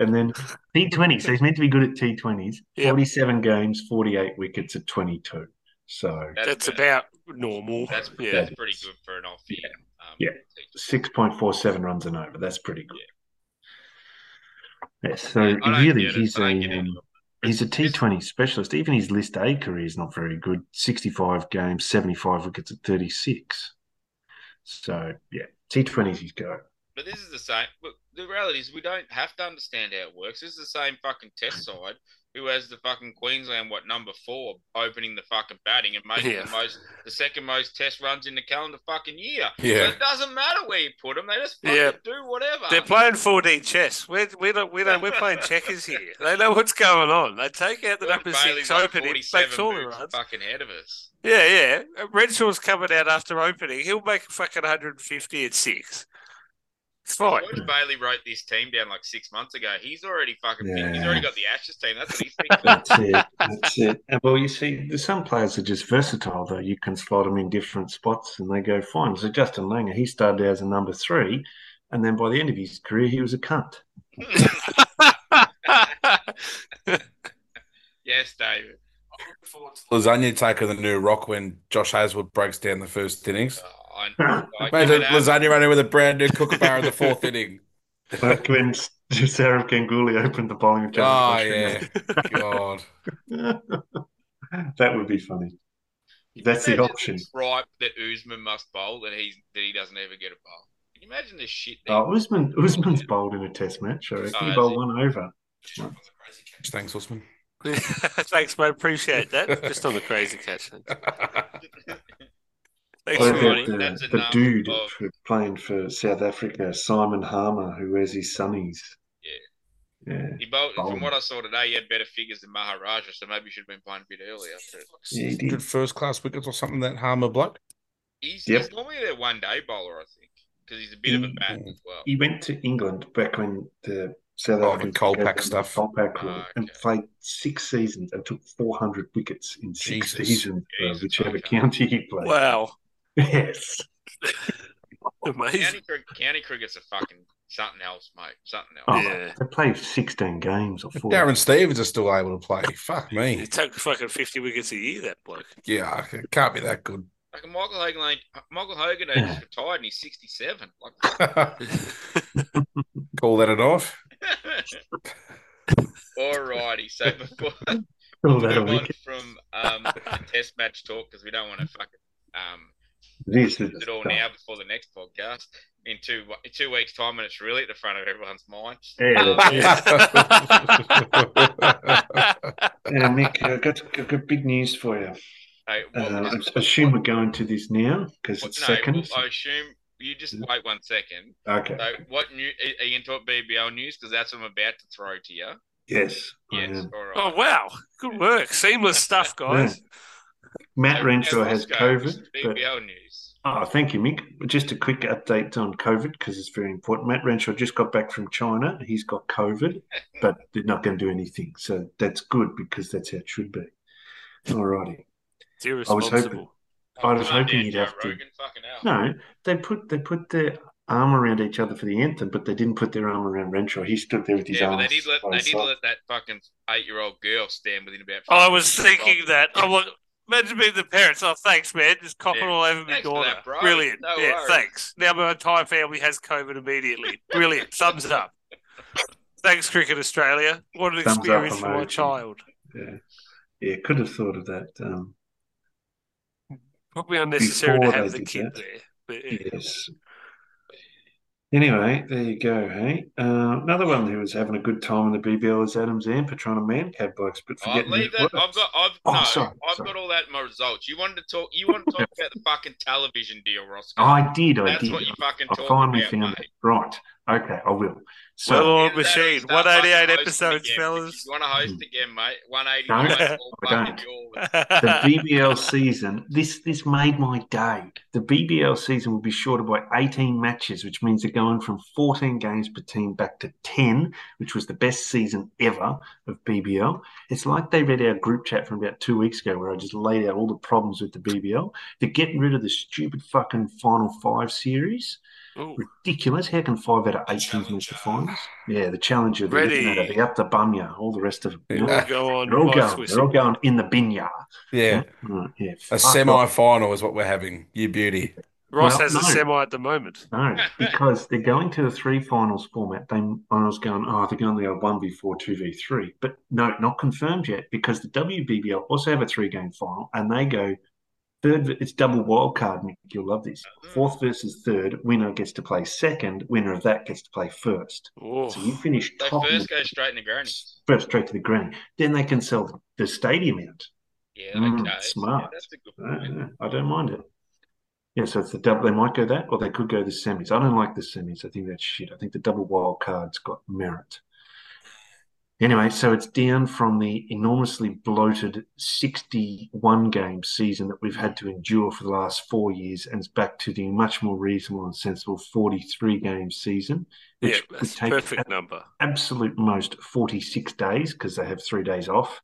and then T20. So he's meant to be good at T20s. Yep. 47 games, 48 wickets at 22. So That's good. about normal. That's, yeah. that's pretty good for an off year. Um, Yeah. 6.47 runs and over. That's pretty good. Yes. So I really, he's I a get any of it. he's a This- T20 specialist. Even his List A career is not very good. 65 games, 75 wickets at 36. So yeah, T20s he's go. But this is the same. Look, the reality is we don't have to understand how it works. This is the same fucking test *laughs* side who has the fucking Queensland what number four opening the fucking batting and making Yeah. the most the second most test runs in the calendar fucking year. Yeah. So it doesn't matter where you put them. They just fucking Yeah. do whatever. They're playing 4D chess. We're, we don't, we don't, we're playing checkers here. *laughs* They know what's going on. They take out the George number Bailey's six like opening, 47 makes all the runs. fucking ahead of us. Yeah, yeah. Renshaw's coming out after opening. He'll make a fucking 150 at six. It's fine. George Bailey wrote this team down like six months ago. He's already fucking he's already got the Ashes team. That's what he's *laughs* thinking. That's it. That's it. Well, you see, some players are just versatile, though. You can slot them in different spots and they go fine. So Justin Langer, he started as a number three, and then by the end of his career, he was a cunt. *laughs* yes, David. Lasagna taking the new rock when Josh Hazlewood breaks down the first innings. Oh, I, *laughs* I Imagine give lasagna running with a brand new kookaburra in the fourth inning. *laughs* Like when Sourav Ganguly opened the bowling of Oh, ah, yeah. *laughs* God. that would be funny. That's the option. Right, that Usman must bowl that he's that he doesn't ever get a bowl. Can you imagine the shit? That Oh, Usman, Usman's bowled in a test match. I reckon Oh, he bowled he? one over. Thanks, Usman. Thanks, mate. Appreciate that. Just on the crazy catch. Thanks, What about the, the dude of- for playing for South Africa, Simon Harmer, who wears his sunnies? Yeah. Yeah. he bowled, from what I saw today, he had better figures than Maharaja, so maybe he should have been playing a bit earlier. But Yeah, he did. Good first class wickets or something, that Harmer bloke. he's, Yep. he's normally their one day bowler, I think, because he's a bit of a mm, He- bat as well. He went to England back when the South Oh, the Africans Kolpak gave them the stuff. Oh, rule, ah, and played six seasons and took 400 wickets in six Jesus. seasons for Jesus, whichever okay. county he played. Wow. Yes. *laughs* Amazing. County, cricket, county cricket's a fucking something else, mate. Something else. Oh, Yeah. They played 16 games or four. Darren Stevens is still able to play. Fuck me. He took fucking 50 wickets a year, that bloke. Yeah, it can't be that good. Like Michael Hogan, ain't- Michael Hogan ain't Yeah. just retired and he's sixty-seven. Like, *laughs* *laughs* Call that a All righty. So before that a move on from um, test match talk, because we don't want to fucking um, This is it all now before the next podcast in two in two weeks' time, and it's really at the front of everyone's mind. Yeah, that's yeah, Yeah, Mick, I've got, I've got big news for you. Hey, what- Uh, what- I assume we're going to this now because it's no, second. I assume you just wait one second. Okay. So, what new are you into BBL news? Because that's what I'm about to throw to you. Yes. Yes, all right. oh, wow. Good work. Seamless stuff, guys. Matt So, Renshaw yeah, has Roscoe, COVID. But, news. oh, thank you, Mick. Just a quick update on COVID because it's very important. Matt Renshaw just got back from China. He's got COVID, *laughs* but they're not going to do anything. So that's good because that's how it should be. All righty. It's irresponsible. I was Calm hoping down, you'd have to- Rogan, fucking hell. No, they put they put their arm around each other for the anthem, but they didn't put their arm around Renshaw. He stood there with his Yeah, but arms. they did let they his did let that fucking eight year old girl stand within about. I was 15 feet of thinking that. I'm like, imagine being the parents. Oh, thanks, man. Just copping Yeah. all over my Thanks for daughter. that. Brilliant. No yeah, worries. thanks. Now my entire family has COVID immediately. *laughs* Brilliant. Thumbs up. Thanks, Cricket Australia. What an Thumbs experience for my child. Yeah, yeah, could have thought of that. Um, Probably unnecessary to have the kid that. there. But yeah. yes. Anyway, there you go. Hey, uh, another one who was having a good time in the BBL is Adam Zampa trying to mankad blokes, but forgetting. I've got. I've Oh, no. sorry, I've sorry. got all that in my results. You wanted to talk. You want to talk about the fucking television deal, Roscoe? I did. I That's did. what you fucking I finally about, found mate. it. Right. Okay, I will. So Well-oiled Get machine. 188 episodes, again. fellas. You want to host hmm. again, mate? One eighty No, nine. I don't. the BBL season, this this made my day. The BBL season will be shorter by 18 matches, which means they're going from 14 games per team back to 10, which was the best season ever of BBL. It's like they read our group chat from about two weeks ago, where I just laid out all the problems with the BBL. They're getting rid of the stupid fucking Final Five series. Ooh. Ridiculous. How can five out of eight teams make the finals? Yeah, the Challenger, the Ready. Ready. the Up the Bunya, all the rest of them. Yeah. We'll go on. They're all going. They're all going in the binya. Yeah. Right, yeah. A semi final is what we're having. You beauty. Ross Well, has a semi at the moment. No, because they're going to the three finals format. They, I was going, oh, they're going to go one v four, two v three, but no, not confirmed yet. Because the WBBL also have a three game final, and they go third. It's double wild card. Nick, you'll love this. Fourth versus third. Winner gets to play second. Winner of that gets to play first. Oh. So you finish They top first the- go straight in the granny. first straight to the granny. Then they can sell the stadium out. Yeah, Mm, okay. smart. Yeah, that's a good Uh, point. I don't mind it. Yeah, so it's the double. They might go that, or they could go the semis. I don't like the semis. I think that's shit. I think the double wild card's got merit. Anyway, so it's down from the enormously bloated 61 game season that we've had to endure for the last four years, and it's back to the much more reasonable and sensible 43 game season, Yeah, which would that's a take perfect number. absolute most 46 days because they have three days off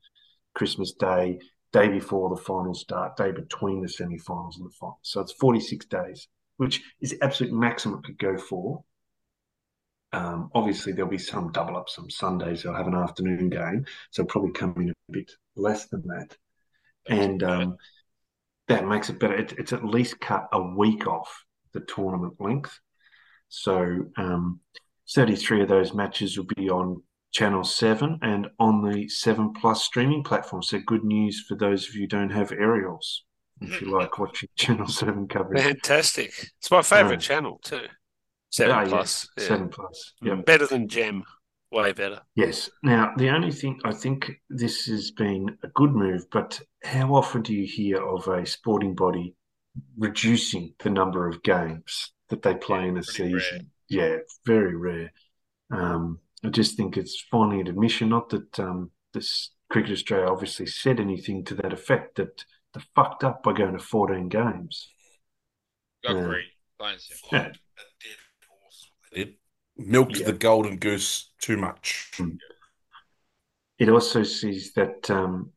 Christmas Day, day before the finals start, day between the semi finals and the finals. So it's 46 days, which is the absolute maximum it could go for. Um, obviously, there'll be some double up, some Sundays they'll have an afternoon game. So probably come in a bit less than that. And um, that makes it better. It, it's at least cut a week off the tournament length. So um, 33 of those matches will be on Channel 7 and on the 7 Plus streaming platform. So good news for those of you who don't have aerials, if you like watching *laughs* Channel 7 coverage. Fantastic. It's my favourite Yeah. channel too. Seven yeah, plus. Yeah. 7 Plus. Yeah. Better than Gem. Way better. Yes. Now, the only thing I think this has been a good move, but how often do you hear of a sporting body reducing the number of games that they play Yeah, in a pretty rare. season? Yeah, very rare. Um, I just think it's finally an admission, not that um, this Cricket Australia obviously said anything to that effect, that they fucked up by going to 14 games. Got Yeah. greedy. Plain and simple. Yeah. *laughs* It milked Yeah. the golden goose too much. It also sees that um,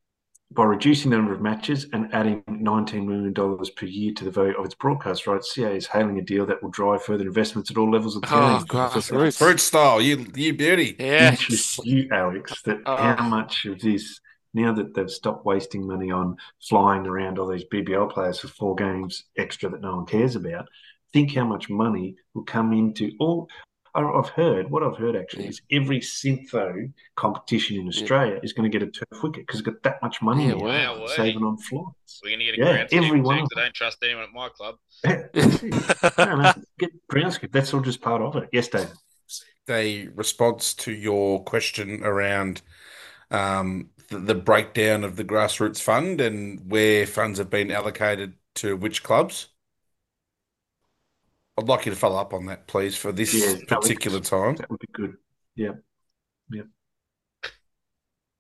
by reducing the number of matches and adding $19 million per year to the value of its broadcast rights, CA is hailing a deal that will drive further investments at all levels of the Oh, game. grassroots. Fruit style, you you beauty. Yes. Interest you, Alex, that Oh. how much of this, now that they've stopped wasting money on flying around all these BBL players for four games extra that no one cares about, think how much money will come into all. I- I've heard what I've heard actually Yeah. is every Syntho competition in Australia is going to get a turf wicket because it's got that much money Yeah, wow. Wow, saving on flights. We're going to get a Yeah, ground scoop every too, one 'cause of I don't trust anyone at my club. *laughs* That's no, no, get ground scoop. That's all just part of it. Yes, David. A response to your question around um, the, the breakdown of the grassroots fund and where funds have been allocated to which clubs. I'd like you to follow up on that, please, for this Yeah, particular time. That would be good. Yeah. Yeah.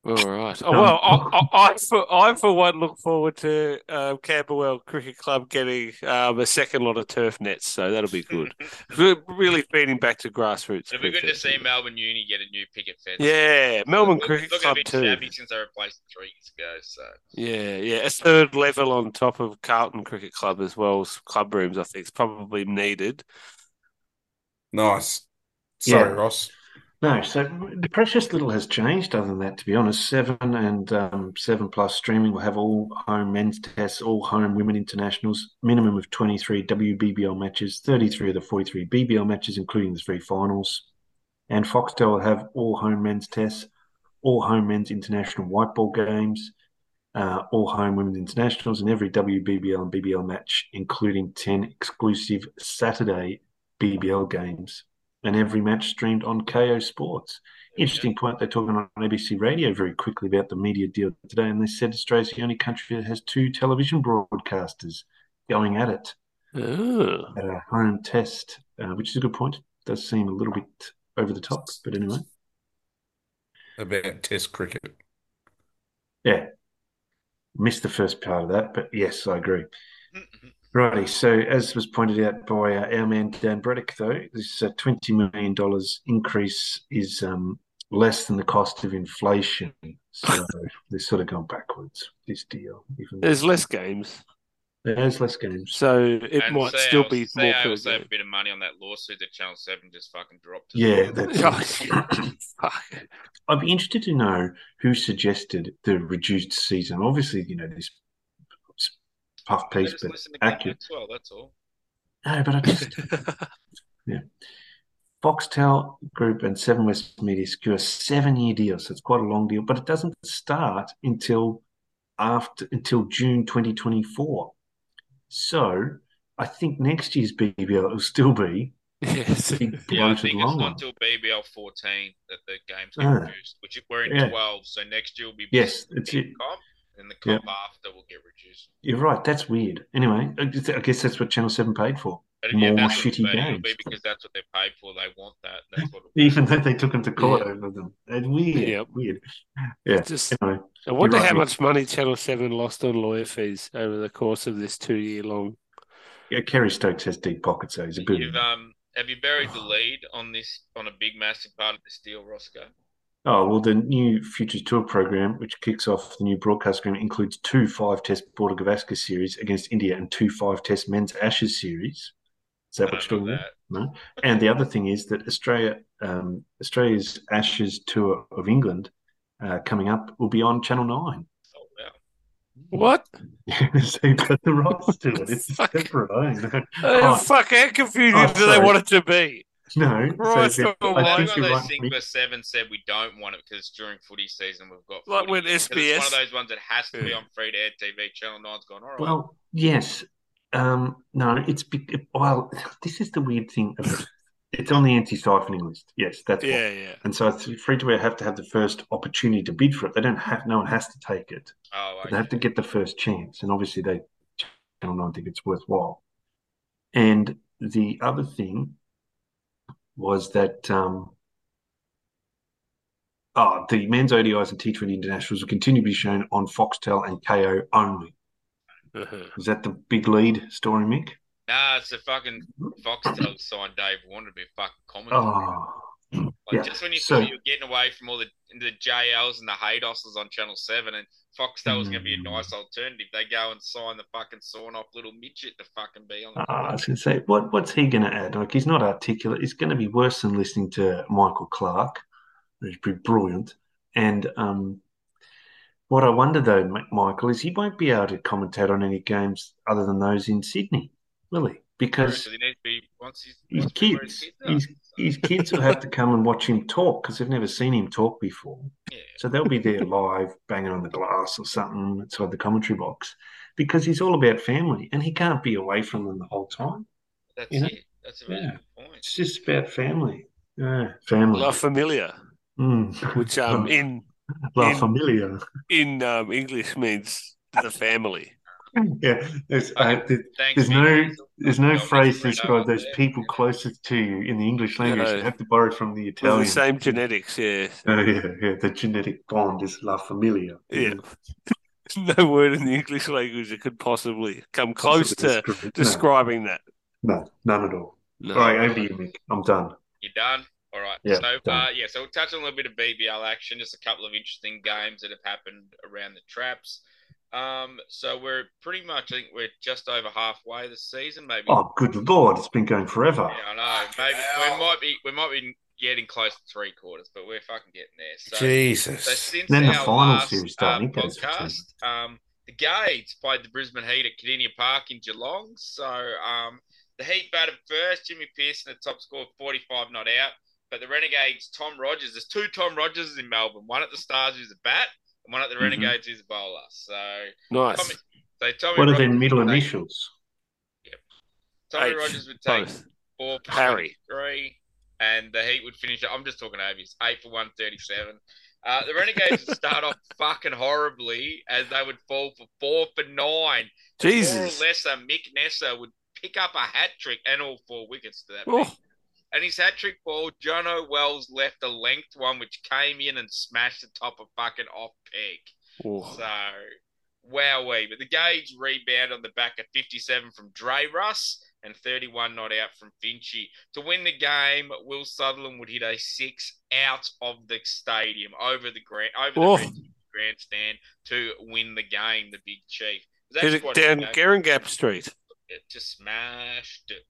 All right. Oh, Um, well, I, I, I, for, I, for one, look forward to um, Camberwell Cricket Club getting um, a second lot of turf nets, so that'll be good. *laughs* Re- really feeding back to grassroots. It'll be good to see Melbourne Uni get a new picket fence. Yeah, Melbourne Look- Cricket looking Club a bit too. shabby since they replaced it three years ago. So Yeah, yeah, a third level on top of Carlton Cricket Club as well as club rooms. I think is probably needed. Nice. Sorry, Yeah. Ross. No, so the precious little has changed other than that, to be honest. Seven and um, seven plus streaming will have all home men's tests, all home women internationals, minimum of 23 WBBL matches, 33 of the 43 BBL matches, including the three finals. And Foxtel will have all home men's tests, all home men's international white ball games, uh, all home women's internationals, and every WBBL and BBL match, including 10 exclusive Saturday BBL games and every match streamed on Kayo Sports. Interesting point. They're talking on ABC Radio very quickly about the media deal today, and they said Australia's the only country that has two television broadcasters going at it Oh. at a home test, uh, which is a good point. Does seem a little bit over the top. But anyway, About Test cricket. yeah, missed the first part of that, but yes, I agree. Righty, so as was pointed out by uh, our man Dan Braddock, though, this uh, $20 million increase is um, less than the cost of inflation. So *laughs* they're sort of gone backwards, this deal. Even though There's less games, there's less games. so it And might say still I be was- say more I per also a bit of money on that lawsuit that Channel Seven just fucking dropped. Yeah, that's *laughs* fuck. I'd be interested to know who suggested the reduced season. Obviously, you know, this puff I piece, but listen to Glenn accurate. Maxwell, that's all. No, but I *laughs* just yeah. Foxtel Group and Seven West Media secure a seven-year deal, so it's quite a long deal, but it doesn't start until after until June 2024. So I think next year's BBL will still be yes. Yeah, I bloated think it's long not one. until BBL 14 that the games get Ah. reduced, which we're in Yeah. 12, so next year will be Yes, it's it. comp, and the comp after will get reduced. You're right. That's weird. Anyway, I guess- that's what Channel Seven paid for. But More yeah, shitty it'll be. It'll be games. because that's what they paid for. They want that. That's what. *laughs* Even though they took him to court Yeah. over them. It's weird. Yep. Weird. Yeah. Just, Anyway, I wonder right, how Mick. much money Channel 7 lost on lawyer fees over the course of this two year long. yeah, Kerry Stokes has deep pockets, so he's a You've um, have you buried the lead on this on a big massive part of this deal, Roscoe? Oh, well, the new Futures Tour program, which kicks off the new broadcast agreement, includes two five test Border Gavaskar series against India and two five test men's Ashes series. Is that I what you're know talking about? No. And the other thing is that Australia, um, Australia's Ashes tour of England uh, coming up will be on Channel 9. Oh. What? *laughs* so you've got the rights to it. It's *laughs* Fuck. separate. I don't know. Oh, Oh, fuck, how confusing Oh, do they want it to be? *laughs* no. Right, so so I I think think you're one of those things Mick. where Seven said we don't want it because during footy season we've got Like footy. when Because It's one of those ones that has to be on free to air TV. Channel 9's gone, all right. Well, yes. Um, no, it's well. *laughs* This is the weird thing. About, it's on the anti-siphoning list. Yes, that's Yeah, why. yeah. And so it's free to air have to have the first opportunity to bid for it. They don't have. No one has to take it. oh, But okay. they have to get the first chance, and obviously they Channel Nine think it's worthwhile. And the other thing was that um, oh, the men's ODIs and T20 internationals will continue to be shown on Foxtel and Kayo only. Uh-huh. Is that the big lead story, Mick? Nah, it's a fucking Foxtel signed Dave Warner to be fucking commentator. Oh, Like yeah. just when you So- thought you were getting away from all the the JLs and the Haydosses on Channel Seven, and Foxtel was going to be a Mm. nice alternative, they go and sign the fucking sawn off little midget to fucking be on. Uh, I was going to say, what what's he going to add? Like, he's not articulate. He's going to be worse than listening to Michael Clarke, who's pretty brilliant. And um, what I wonder though, Michael, is he won't be able to commentate on any games other than those in Sydney, will he? Because he needs to be once he's his wants to be where kids, his, his kids will have to come and watch him talk because they've never seen him talk before. Yeah. So they'll be there live, banging on the glass or something outside the commentary box, because he's all about family and he can't be away from them the whole time. That's You know? it. That's a really Yeah. good point. It's just about family. Yeah, family. La Familia, Mm. which um in La in- Familia. in um, English means the family. *laughs* Yeah, there's, uh, there- Thanks, there's no there's no phrase get to Fredo describe those there. people closest to you in the English language. No. You have to borrow from the With Italian. the same genetics, yeah. Oh yeah, yeah. The genetic bond is La Familia. Yeah. *laughs* No word in the English language that could possibly come close to Describe- describing that. No, no, none at all. No. All right, over to you, Mick. I'm done. You're done? All right. Yeah, so done. uh, yeah, so we'll touch on a little bit of BBL action, just a couple of interesting games that have happened around the traps. Um, so we're pretty much, I think we're just over halfway this season, maybe. Oh, good lord, it's been going forever. Yeah, I know. Maybe we might be we might be getting close to three quarters, but we're fucking getting there. So, so Jesus. since Then the our final last, series starting, it goes for 10 podcast, um, the Gades played the Brisbane Heat at Kardinia Park in Geelong. So um, the Heat batted first. Jimmy Peirson, the top score, 45 not out. But the Renegades, Tom Rogers, there's two Tom Rogers in Melbourne. One at the Stars who's a bat, and one at the Mhm. Renegades who's a bowler. So Nice. Tommy, so Tommy What are their middle would take- initials? Tommy H, Rogers would take Both. four for Harry. 23, and the Heat would finish. I'm just talking obvious. Eight for 137. Uh, the Renegades would start off *laughs* fucking horribly as they would fall for four for nine. Jesus. More or less, uh, Mick Neser would pick up a hat trick and all four wickets to that. Oh, beat. And his hat trick ball, Jono Wells left a length one which came in and smashed the top of fucking off peg. Oh. So, wowee. But the Gage rebound on the back of 57 from Dre Russ and 31 not out from Finchy. To win the game, Will Sutherland would hit a six out of the stadium over the grand over the grandstand to win the game. The Big Chief. It was Hit actually it down good Street. it just smashed it.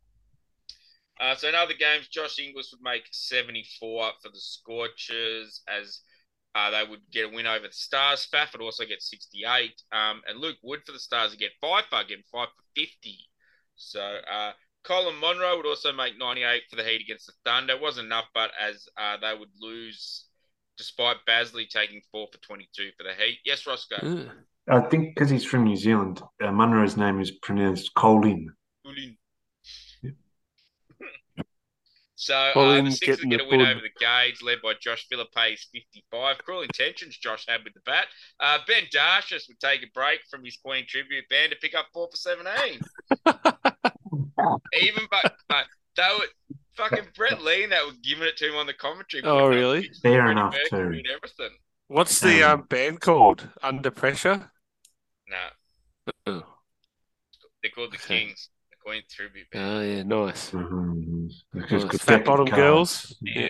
Uh, so in other games, Josh Inglis would make 74 for the Scorchers as uh, they would get a win over the Stars. Spafford also get 68. Um, and Luke Wood for the Stars would get 5 for, getting 5 for 50. So uh, Colin Munro would also make 98 for the Heat against the Thunder. It wasn't enough, but as uh, they would lose despite Basley taking 4 for 22 for the Heat. Yes, Roscoe. Ugh. I think because he's from New Zealand, uh, Munro's name is pronounced Colin. Bullying. Yeah. So uh, the Sixers getting get the a win bud. over the Gades, led by Josh Philippe, 55. Cruel intentions Josh had with the bat. Uh, ben Dwarshuis would take a break from his Queen tribute band to pick up four for 17. *laughs* Even but, but they were fucking Brett Lee and that were giving it to him on the commentary. Oh, really? Fair Freddie enough, Mercury too. And everything. What's the Um, um, band called? Under Pressure? No, Oh, they're called the Okay. Kings, the Queen tribute band. oh yeah, nice. Mhm. Because nice. good Fat bottom cards. girls. Yeah.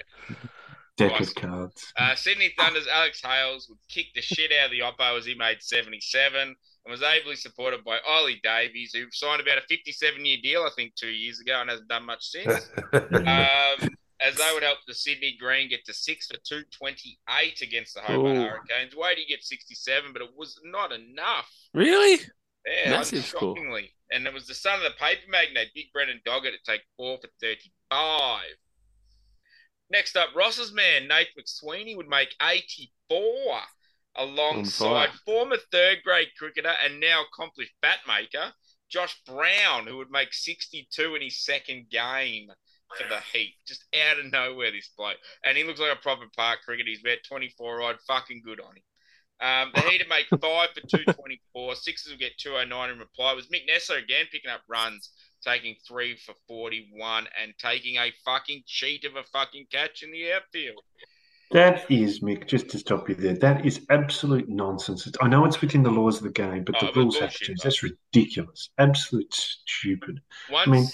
Deck Nice. of cards. Uh, Sydney Thunder's Alex Hales would kick the shit out of the Oppo as he made 77 and was ably supported by Ollie Davies, who signed about a 57 year deal, I think, two years ago and hasn't done much since. *laughs* um, as they would help the Sydney Green get to six for 228 against the Hobart Ooh. Hurricanes. Wadey get 67, but it was not enough. Really? Yeah, Massive score. And it was the son of the paper magnate, Big Brendan Doggett, to take four for 35. Next up, Ross's man, Nate McSweeney, would make 84 alongside former third grade cricketer and now accomplished bat maker, Josh Brown, who would make 62 in his second game for the Heat. Just out of nowhere, this bloke. And he looks like a proper park cricketer. He's about 24 odd. Fucking good on him. Um, the Heat make five for 224. Sixers will get 209 in reply. It was Mick Neser again picking up runs, taking three for 41 and taking a fucking cheat of a fucking catch in the outfield. That is, Mick, just to stop you there, that is absolute nonsense. It's- I know it's within the laws of the game, but Oh, the rules have to change. That's ridiculous. Absolute stupid. Once mean-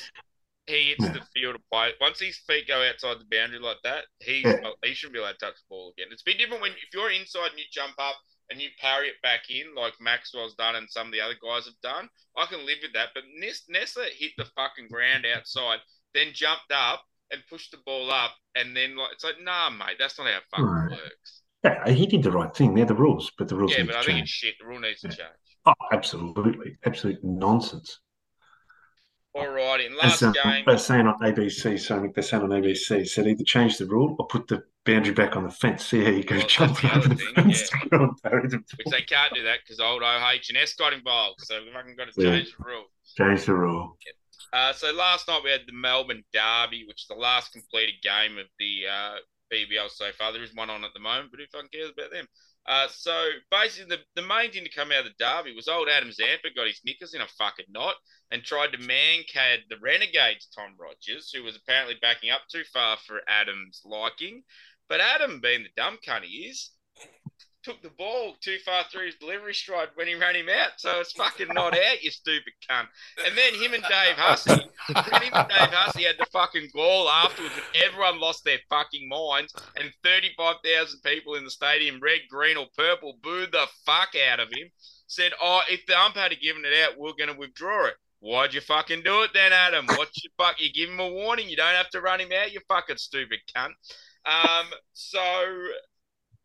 he hits Yeah. the field of play, once his feet go outside the boundary like that, he's Yeah. he shouldn't be allowed to touch the ball again. It's a bit different when if you're inside and you jump up and you parry it back in like Maxwell's done and some of the other guys have done. I can live with that. But Ness- Neser hit the fucking ground outside, then jumped up and pushed the ball up, and then like it's like, nah, mate, that's not how it fucking works. Yeah, he did the right thing. They're the rules, but the rules Yeah, need but to I think it's change. shit. The rule needs to change. Oh, absolutely. Absolute nonsense. Alrighty, and As, last um, game. they're saying on ABC, so they're saying on ABC, said either change the rule or put the boundary back on the fence. See how you go Well, that's jump over the thing, fence to go and parry the Which they can't do that because old OH and S got involved. So we fucking got to Yeah. change the rule. Change the rule. Uh, so last night we had the Melbourne Derby, which is the last completed game of the uh, BBL so far. There is one on at the moment, but who fucking cares about them? Uh, so basically, the, the main thing to come out of the Derby was old Adam Zampa got his knickers in a fucking knot and tried to mankad the Renegades, Tom Rogers, who was apparently backing up too far for Adam's liking. But Adam, being the dumb cunt he is, took the ball too far through his delivery stride when he ran him out. So it's fucking not *laughs* out, you stupid cunt. And then him and Dave Hussey, him and Dave Hussey had the fucking gall afterwards when everyone lost their fucking minds and 35,000 people in the stadium, red, green, or purple, booed the fuck out of him. Said, oh, if the ump had given it out, we're going to withdraw it. Why'd you fucking do it then, Adam? What you fuck? You give him a warning. You don't have to run him out, you fucking stupid cunt. Um, so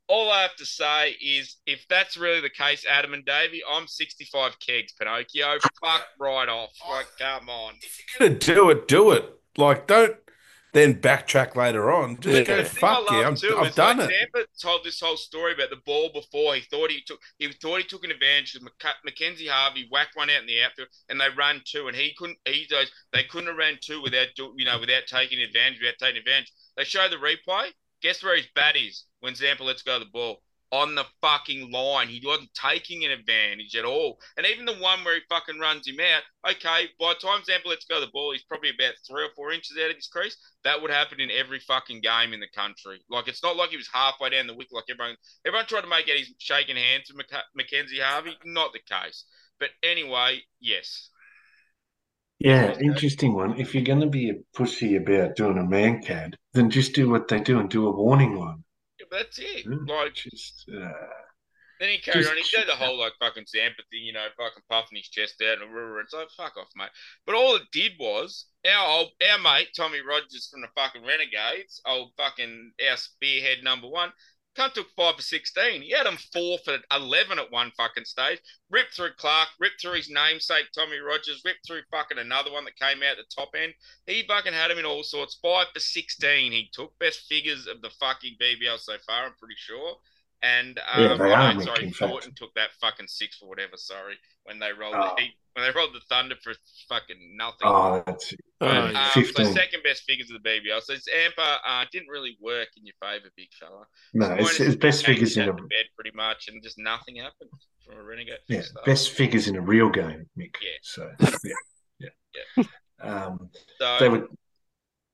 all I have to say is if that's really the case, Adam and Davey, I'm 65 kegs, Pinocchio. Fuck right off. Oh, like, come on. If you're gonna do it, do it. Like, don't then backtrack later on. Just Yeah. go, The thing I fuck yeah, I'm, too I've done like, it. Zampa told this whole story about the ball before. He thought he took he thought he took an advantage. of Mackenzie Harvey whacked one out in the outfield, and they ran two, and he couldn't. He goes, they couldn't have ran two without you know without taking advantage, without taking advantage. They show the replay. Guess where his bat is when Zampa lets go of the ball? on the fucking line. He wasn't taking an advantage at all. And even the one where he fucking runs him out, okay, by the time Zampa lets go of the ball, he's probably about three or four inches out of his crease. That would happen in every fucking game in the country. Like, it's not like he was halfway down the wicket like everyone everyone tried to make it he's shaking hands with Mac- Mackenzie Harvey. Not the case. But anyway, yes. Yeah, interesting one. If you're going to be a pussy about doing a mankad, then just do what they do and do a warning one. Yeah, but that's it. Hmm. Like, Just uh, Then he carried Just- on. He did the *laughs* whole like fucking Zampa thing, you know, fucking puffing his chest out and rah, it's like fuck off, mate. But all it did was our old, our mate Tommy Rogers from the fucking Renegades, old fucking our spearhead number one. Cunt took five for sixteen. He had him four for eleven at one fucking stage. Ripped through Clarke, ripped through his namesake Tommy Rogers, ripped through fucking another one that came out the top end. He fucking had him in all sorts. Five for sixteen. He took best figures of the fucking BBL so far. I'm pretty sure. And um, Yeah, they oh, are, no, sorry, in fact. Thornton took that fucking six for whatever. Sorry, when they rolled Oh. the heat, when they rolled the Thunder for fucking nothing. oh, that's it. Oh, But, yeah. um, so 15. second best figures of the BBL. So Zampa uh, didn't really work in your favour, big fella. No, So it's, minus it's best figures in a bed pretty much, and just nothing happened from a renegade. yeah, start. best figures in a real game, Mick. Yeah. So *laughs* yeah, Yeah. Um, So they were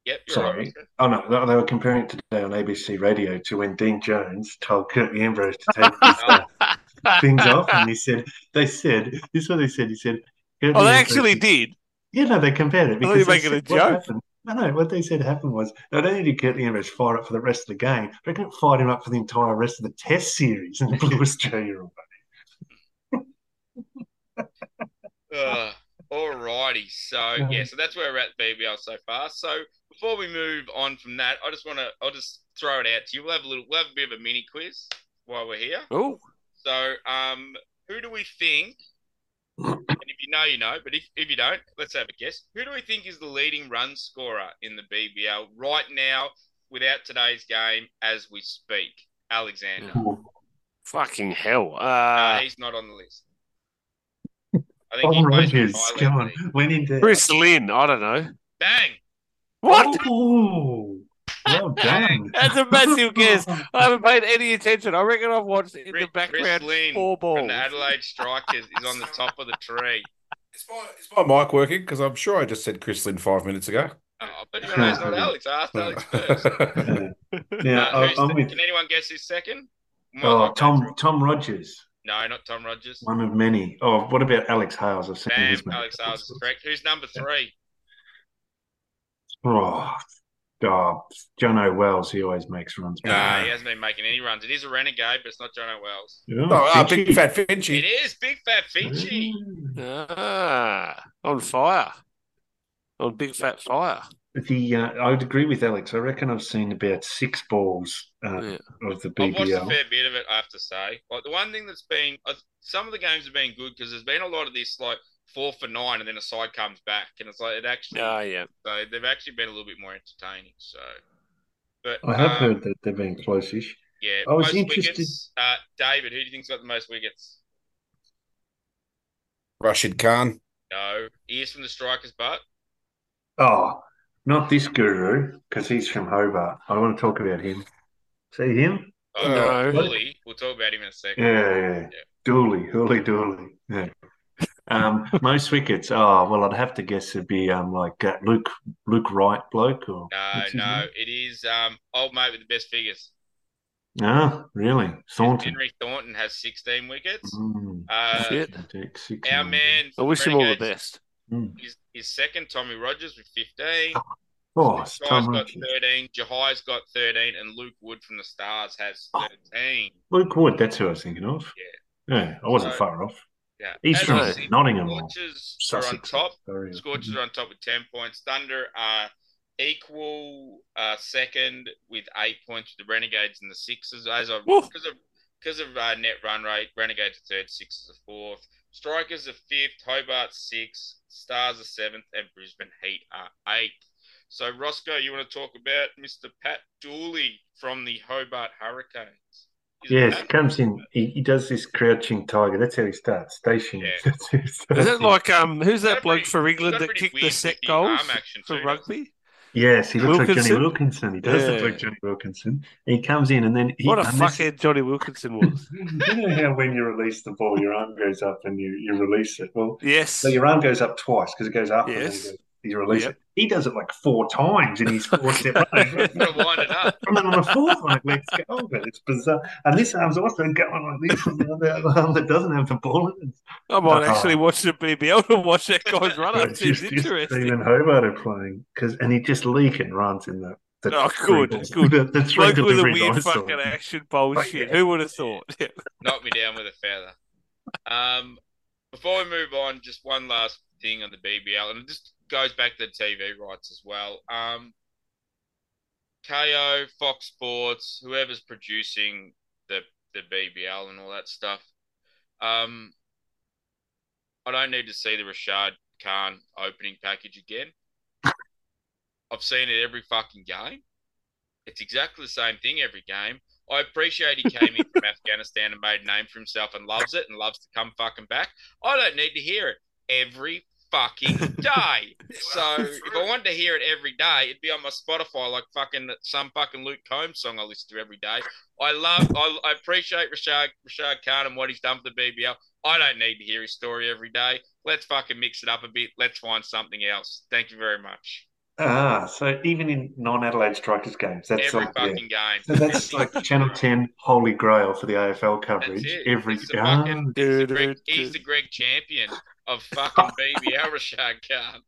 yep, sorry. right. Oh no, they- they were comparing it today on ABC Radio to when Dean Jones told Curtly Ambrose to take *laughs* his uh, things off, and he said they said this is what they said. He said, Curtly Oh, they Ambrose- actually did. Yeah, no, they compared it thought you because were making a said what joke. happened- No, no, what they said happened was not only did Curtly Ambrose fire up for the rest of the game, but it fired him up for the entire rest of the Test series and blew *laughs* Australia away. Uh, alrighty. So yeah, so that's where we're at the BBL so far. So before we move on from that, I just want to I'll just throw it out to you. We'll have a little we'll have a bit of a mini quiz while we're here. Oh, So um who do we think and if you know, you know, but if, if you don't, let's have a guess. Who do we think is the leading run scorer in the BBL right now without today's game as we speak? Alexander. fucking hell. Uh, Uh, he's not on the list. I think Tom he plays for Rogers, Thailand come on, League. went in there. Chris Lynn. I don't know. Bang! What? Oh, well done. *laughs* That's a massive guess. *laughs* I haven't paid any attention. I reckon I've watched it in Chris- the background Chris Lynn four balls. From the Adelaide Strikers is on the top of the tree. Is my, is my mic working? Because I'm sure I just said Chris Lynn five minutes ago. Oh, but you know it's not Alex. I asked Alex *laughs* first. Now, Uh, I- who's I'm with can anyone guess his second? Might oh, not Tom. Tom Rogers, No, not Tom Rogers. one of many. Oh, what about Alex Hales? I've seen Bam, his mate. Alex Hales is correct. Who's number three? Oh, oh, Jono Wells, he always makes runs. No, Nah. he hasn't been making any runs. It is a renegade, but it's not Jono Wells. Yeah, Oh, uh, big fat It Finchy. is Big Fat Finchy. Ah, on fire. On big fat fire. The uh, I would agree with Alex. I reckon I've seen about six balls uh, Yeah. of the I've watched a fair bit of it, I have to say. Like the one thing that's been, uh, some of the games have been good because there's been a lot of this like four for nine, and then a side comes back, and it's like it actually, Ah, yeah. so they've actually been a little bit more entertaining. So, but I have um, heard that they've been close-ish. Yeah, I was most interested- wickets. Uh, David, who do you think's got the most wickets? Rashid Khan. No, ears from the striker's butt. Oh, not this guru, because he's from Hobart. I want to talk about him. See him? Oh, No. Dooley. We'll talk about him in a second. Yeah, yeah. yeah. Dooley, Hooly Dooley. Yeah. Um, most wickets. Oh well, I'd have to guess it'd be um like uh, Luke Luke Wright bloke or No, no, name? it is um old mate with the best figures. Ah, really? Thornton. Henry Thornton has 16 wickets. Mm. Uh, Shit. Six, six, our nine. man, I wish him all the best. His, Is, is second, Tommy Rogers with 15. Oh, it's Guy's Tom got Rogers. 13. Jhye's got 13. And Luke Wood from the Stars has Oh. 13. Luke Wood. That's who I was thinking of. Yeah, I wasn't So- far off. Yeah. He's As from said, Nottingham or Scorchers are on top. Sorry. Scorchers are on top with 10 points. Thunder are equal uh, second with eight points with the Renegades and the Sixers. As of Woo. because of because of uh, net run rate, Renegades are third, Sixers are fourth. Strikers are fifth, Hobart sixth, Stars are seventh, and Brisbane Heat are eighth. So Roscoe, you want to talk about Mr. Pat Dooley from the Hobart Hurricanes? Is Yes, he comes in. He, he does this crouching tiger. That's how he starts. Station. Yeah. *laughs* That's how he starts. Is it like um who's that bloke pretty- for got England a that kicked the set looking goals for too, rugby? Yes, he looks like Jonny Wilkinson. He does look like Jonny Wilkinson. He comes in and then he. what a unless- fuckhead Jonny Wilkinson was. *laughs* you know how when you release the ball, your arm goes up and you, you release it. Well, Yes. so your arm goes up twice because it goes up and then Yes. It goes, release Yep. He does it like four times in his *laughs* four step run. Gotta wind it up. And then on the fourth one, it lets go of it. It's bizarre. And this arm's also going like this on the other other *laughs* arm that doesn't have the ball in it. I might Oh. actually watch the BBL to watch that guy's run. But It seems just, just interesting. Stephen Hobart are playing because, and he just leak and runs in the. the Oh, three good, ball- good. *laughs* The, the three Bloke with a weird dinosaur. fucking action bullshit. yeah. Who would have thought? Knock me down with a feather. Um, before we move on, just one last thing on the BBL, and this goes back to the TV rights as well. Um, Kayo, Fox Sports, whoever's producing the the BBL and all that stuff. Um, I don't need to see the Rashid Khan opening package again. I've seen it every fucking game. It's exactly the same thing every game. I appreciate he came in from *laughs* Afghanistan and made a name for himself and loves it and loves to come fucking back. I don't need to hear it every fucking *laughs* day. so if I wanted to hear it every day, it'd be on my Spotify like fucking some fucking Luke Combs song I listen to every day. I love, I, I appreciate Rashid Rashid Khan and what he's done for the BBL. I don't need to hear his story every day. Let's fucking mix it up a bit. Let's find something else. Thank you very much. Ah, so even in non-Adelaide Strikers games, that's every like yeah. fucking game. So that's like Channel Ten Holy Grail for the AFL That's coverage. it. Every It's the ah, fucking- he's, the Greg, he's the Greg champion of *laughs* fucking BBL Rashid Khan.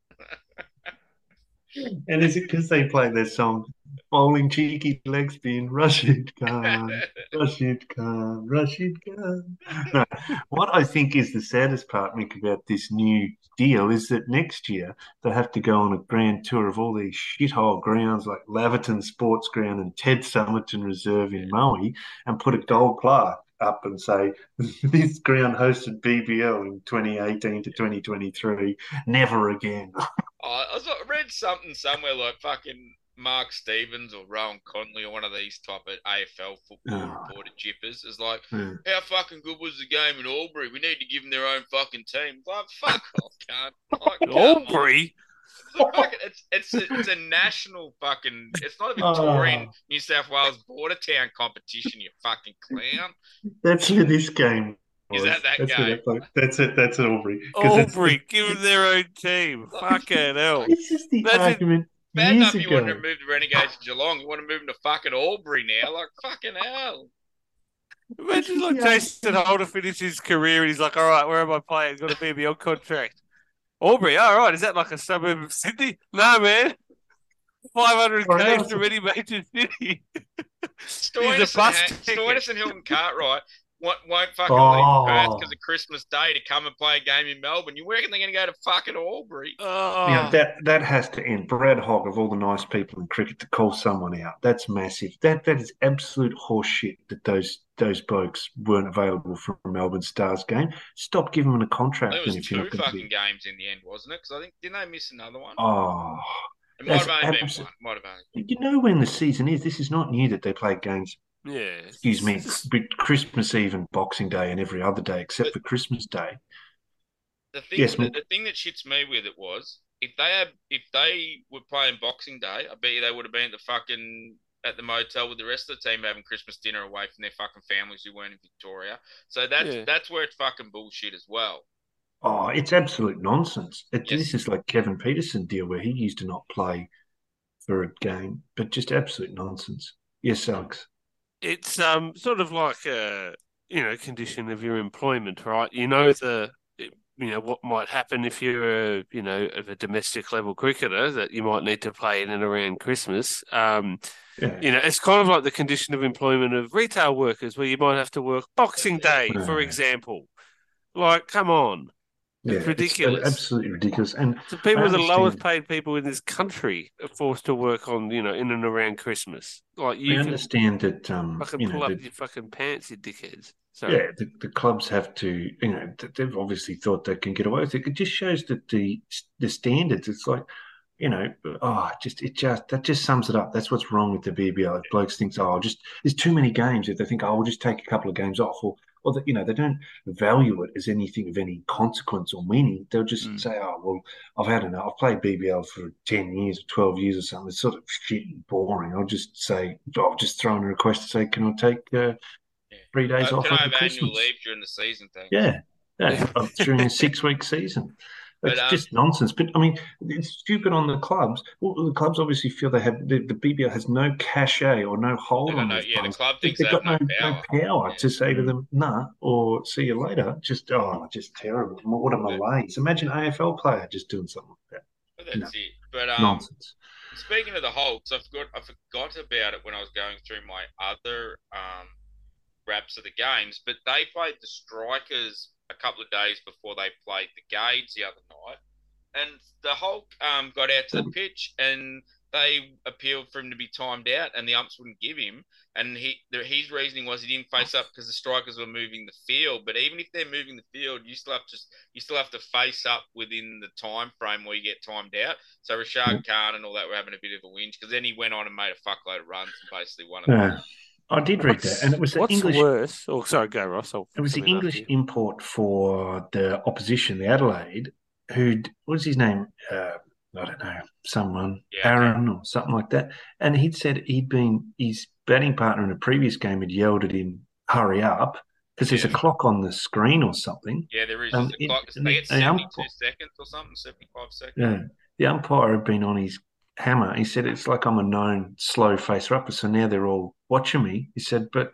and is it because they play their song "Bowling Cheeky Legs Being Rashid Khan, Rashid Khan, Rashid Khan. No, what I think is the saddest part, Mick, about this new deal is that next year they have to go on a grand tour of all these shithole grounds like Laverton Sports Ground and Ted Summerton Reserve in Moe and put a gold plaque up and say *laughs* this ground hosted BBL in 2018 to 2023. Never again. *laughs* I was- I read something somewhere like fucking Mark Stevens or Rohan Connolly or one of these type of AFL football Oh. reporter jippers is like, Yeah. how fucking good was the game in Albury? We need to give them their own fucking team. Like, fuck *laughs* off, cunt. Like, come on. Albury. It's, a fucking, it's, it's, a, it's a national fucking. It's not a Victorian Oh. New South Wales border town competition. You fucking clown. That's where this game Is that that that's where game? that played. That's it. That's Albury. 'Cause that's the- Albury, give them their own team. Fucking hell. This is the Imagine- argument Bad years enough you want to ago. move the Renegades to Geelong. You want to move them to fucking Albury now. Like, fucking hell. Imagine like Yeah. Jason Holder finished his career and he's like, all right, where am I playing? It's got a BBL contract. Albury, all right, is that like a suburb of Sydney? No, man. 500 Or k's from any major city. Stoinis He's a bus and, ticket. And Hilton Cartwright won't, won't fucking Oh. leave Perth because of Christmas Day to come and play a game in Melbourne. You reckon they're going to go to fucking Albury? Oh, Yeah, that that has to end. Brad Hogg of all the nice people in cricket to call someone out. That's massive. That that is absolute horseshit that those those blokes weren't available for a Melbourne Stars game. Stop giving them a contract There then was if you're two not fucking be. games in the end, wasn't it? Because I think didn't they miss another one? Oh, it might have that's only been one. Might have only. you know when the season is. This is not new that they play games. Yeah. Excuse me, Christmas Eve and Boxing Day and every other day except for Christmas Day. The thing, Yes, the, the thing that shits me with it was if they had, if they were playing Boxing Day, I bet you they would have been at the fucking at the motel with the rest of the team having Christmas dinner away from their fucking families who weren't in Victoria. So that's Yeah. that's where it's fucking bullshit as well. Oh, it's absolute nonsense. It, Yes. This is like Kevin Pietersen deal where he used to not play for a game, but just absolute nonsense. Yes, Alex. It's um sort of like a you know condition of your employment, right? You know the you know what might happen if you're a you know of a domestic level cricketer that you might need to play in and around Christmas. Um, Yeah. you know, it's kind of like the condition of employment of retail workers, where you might have to work Boxing Day, for example. Like, come on, Yeah, It's ridiculous. absolutely ridiculous. And the people I the lowest paid people in this country are forced to work on you know in and around Christmas. Like I you can understand that um, fucking you pull know, up the, your fucking pants, you dickheads. So yeah, the, the clubs have to, you know, they've obviously thought they can get away with it. It just shows that the the standards. It's like, you know, oh, just it just that just sums it up. That's what's wrong with the BBL. Blokes thinks, oh, just there's too many games. If they think, oh, we'll just take a couple of games off, or or that you know they don't value it as anything of any consequence or meaning. They'll just Mm. say, "Oh well, I've had enough. I've played BBL for ten years, or twelve years, or something. It's sort of shit and boring. I'll just say, I'll just throw in a request to say, can I take uh, three days off can I have Christmas? annual leave during the season? Thanks. Yeah, yeah, *laughs* during a six-week season. But, It's um, just nonsense. But I mean, it's stupid on the clubs. Well, the clubs obviously feel they have the, the BBL has no cachet or no hold on no- yeah, the players. club thinks They've got no, no no power. power Yeah. to say to Mm. them, nah, or see you later. Just, oh, just terrible. What a malaise. Imagine AFL player just doing something like But that's it. But um, Nonsense. Speaking of the Hulks, I forgot I forgot about it when I was going through my other um, wraps of the games. But they played the Strikers a couple of days before they played the Gades the other night, and the Hulk um, got out to the pitch and they appealed for him to be timed out, and the umps wouldn't give him. And he the, his reasoning was he didn't face up because the Strikers were moving the field. But even if they're moving the field, you still have to you still have to face up within the time frame where you get timed out. So Rashid Khan and all that were having a bit of a whinge because then he went on and made a fuckload of runs and basically won it. Yeah. I did read that, and it was the What's English. worse? Oh, sorry, go Ross. I'll It was the come in after English import for the opposition, the Adelaide, who what was his name? Uh, I don't know, someone Yeah, okay. Aaron or something like that. And he'd said he'd been his batting partner in a previous game had yelled at him, "Hurry up!" because there's a clock on the screen or something. Yeah, there is. Um, the it- clock, they get the ump- 72 seconds or something, 75 seconds. Yeah, the umpire had been on his hammer. He said it's like I'm a known slow facer upper, so now they're all watching me. He said, but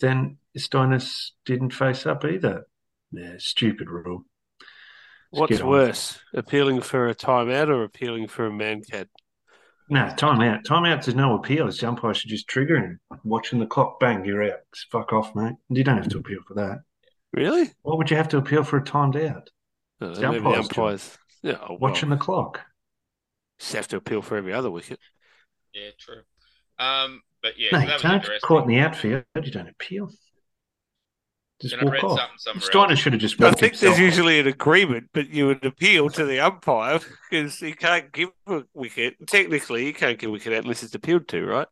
then Stoinis didn't face up either. Yeah, stupid rule. Let's What's worse, appealing for a timeout or appealing for a mankad? No, time out. Time out. There's no appeal. It's the umpire should just trigger him. Watching the clock, bang, you're out. Fuck off, mate. You don't have to appeal for that. Really? Why would you have to appeal for a timed out? No, the umpire's umpires. Yeah, oh, well, Watching the clock. just have to appeal for every other wicket. Yeah, true. Um, but yeah, no, so you that was don't. interesting. Caught in the outfield, you don't appeal. Just walk off. something Stoinis else. should have just I think himself there's off. usually an agreement, but you would appeal to the umpire because he can't give a wicket. Technically, you can't give a wicket unless it's appealed to, right?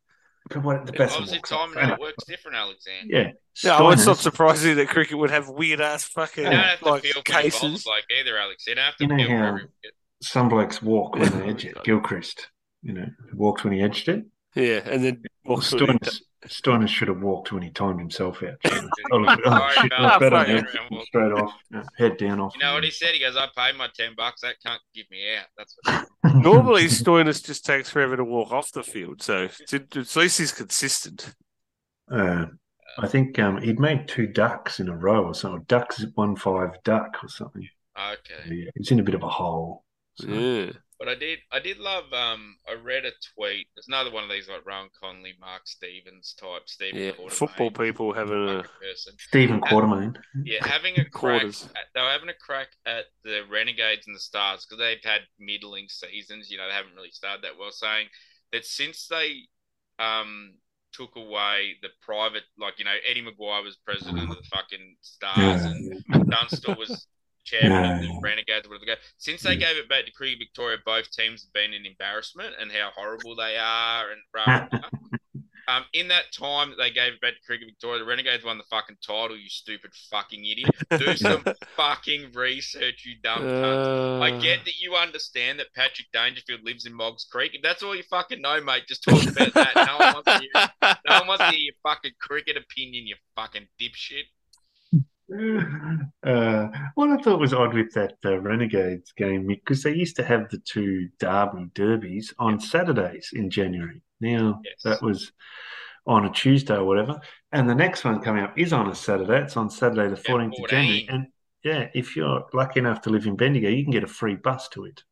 But what- the best Obviously, walks off. timing Anyway, out works different, Alexander. Yeah. Yeah, well, it's not Stoinis's- surprising that cricket would have weird ass fucking You don't have like appeal for the cases. like either, Alex. You don't have to You know appeal how- every wicket. some blokes walk when they edge it. Gilchrist, you know, walked when he edged it. Yeah, and then walks when he Stoinis, Stoinis should have walked when he timed himself out. Oh, *laughs* oh, shit, about oh, better that. head Fuck it. straight off, head down off. You know what he said? He goes, "I paid my ten bucks. That can't give me out." That's what. *laughs* Normally, Stoinis just takes forever to walk off the field, so it's, at least he's consistent. Uh, I think um, he'd made two ducks in a row or something. Ducks one five duck or something. Okay. Yeah, he's in a bit of a hole. So, Yeah, But I did, I did love. Um, I read a tweet. There's another one of these like Ron Connolly, Mark Stevens type. Stephen yeah. Quartermain Football people having a person. Stephen Quartermain. Yeah, *laughs* having a crack. quarters. At, they were having a crack at the Renegades and the Stars because they've had middling seasons. You know, they haven't really started that well. Saying that since they um took away the private, like you know, Eddie McGuire was president of the fucking Stars Yeah, and Dunstall was chairman of the Yeah. Renegades. Whatever they go. Since they gave it back to Cricket Victoria, both teams have been in embarrassment and how horrible they are and blah, blah, blah. *laughs* Um, in that time that they gave it back to Cricket Victoria, the Renegades won the fucking title. You stupid fucking idiot! Do *laughs* some fucking research, you dumb cunt. I Uh, get that you understand that Patrick Dangerfield lives in Moggs Creek. If that's all you fucking know, mate, just talk about that. No one wants to hear, no one wants to hear your fucking cricket opinion, you fucking dipshit. Uh, what I thought was odd with that uh, Renegades game because they used to have the two Derby derbies on Saturdays in January. Now Yes. that was on a Tuesday or whatever, and the next one coming up is on a Saturday. It's on Saturday the Yeah, fourteenth of January, and yeah, if you're lucky enough to live in Bendigo, you can get a free bus to it.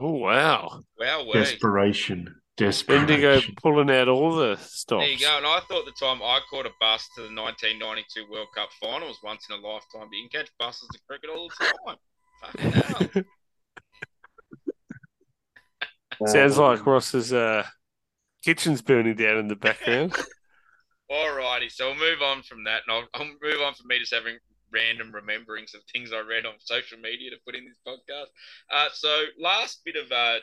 oh wow, Wow, way. Desperation, desperation. Bendigo pulling out all the stops. There you go. And I thought the time I caught a bus to the 1992 World Cup final was once in a lifetime. But you can catch buses to cricket all the time. Fucking hell. *laughs* *laughs* Sounds like Ross's uh, kitchen's burning down in the background. *laughs* Alrighty, so we'll move on from that, and I'll, I'll move on from me just having random rememberings of things I read on social media to put in this podcast. Uh, so last bit of uh,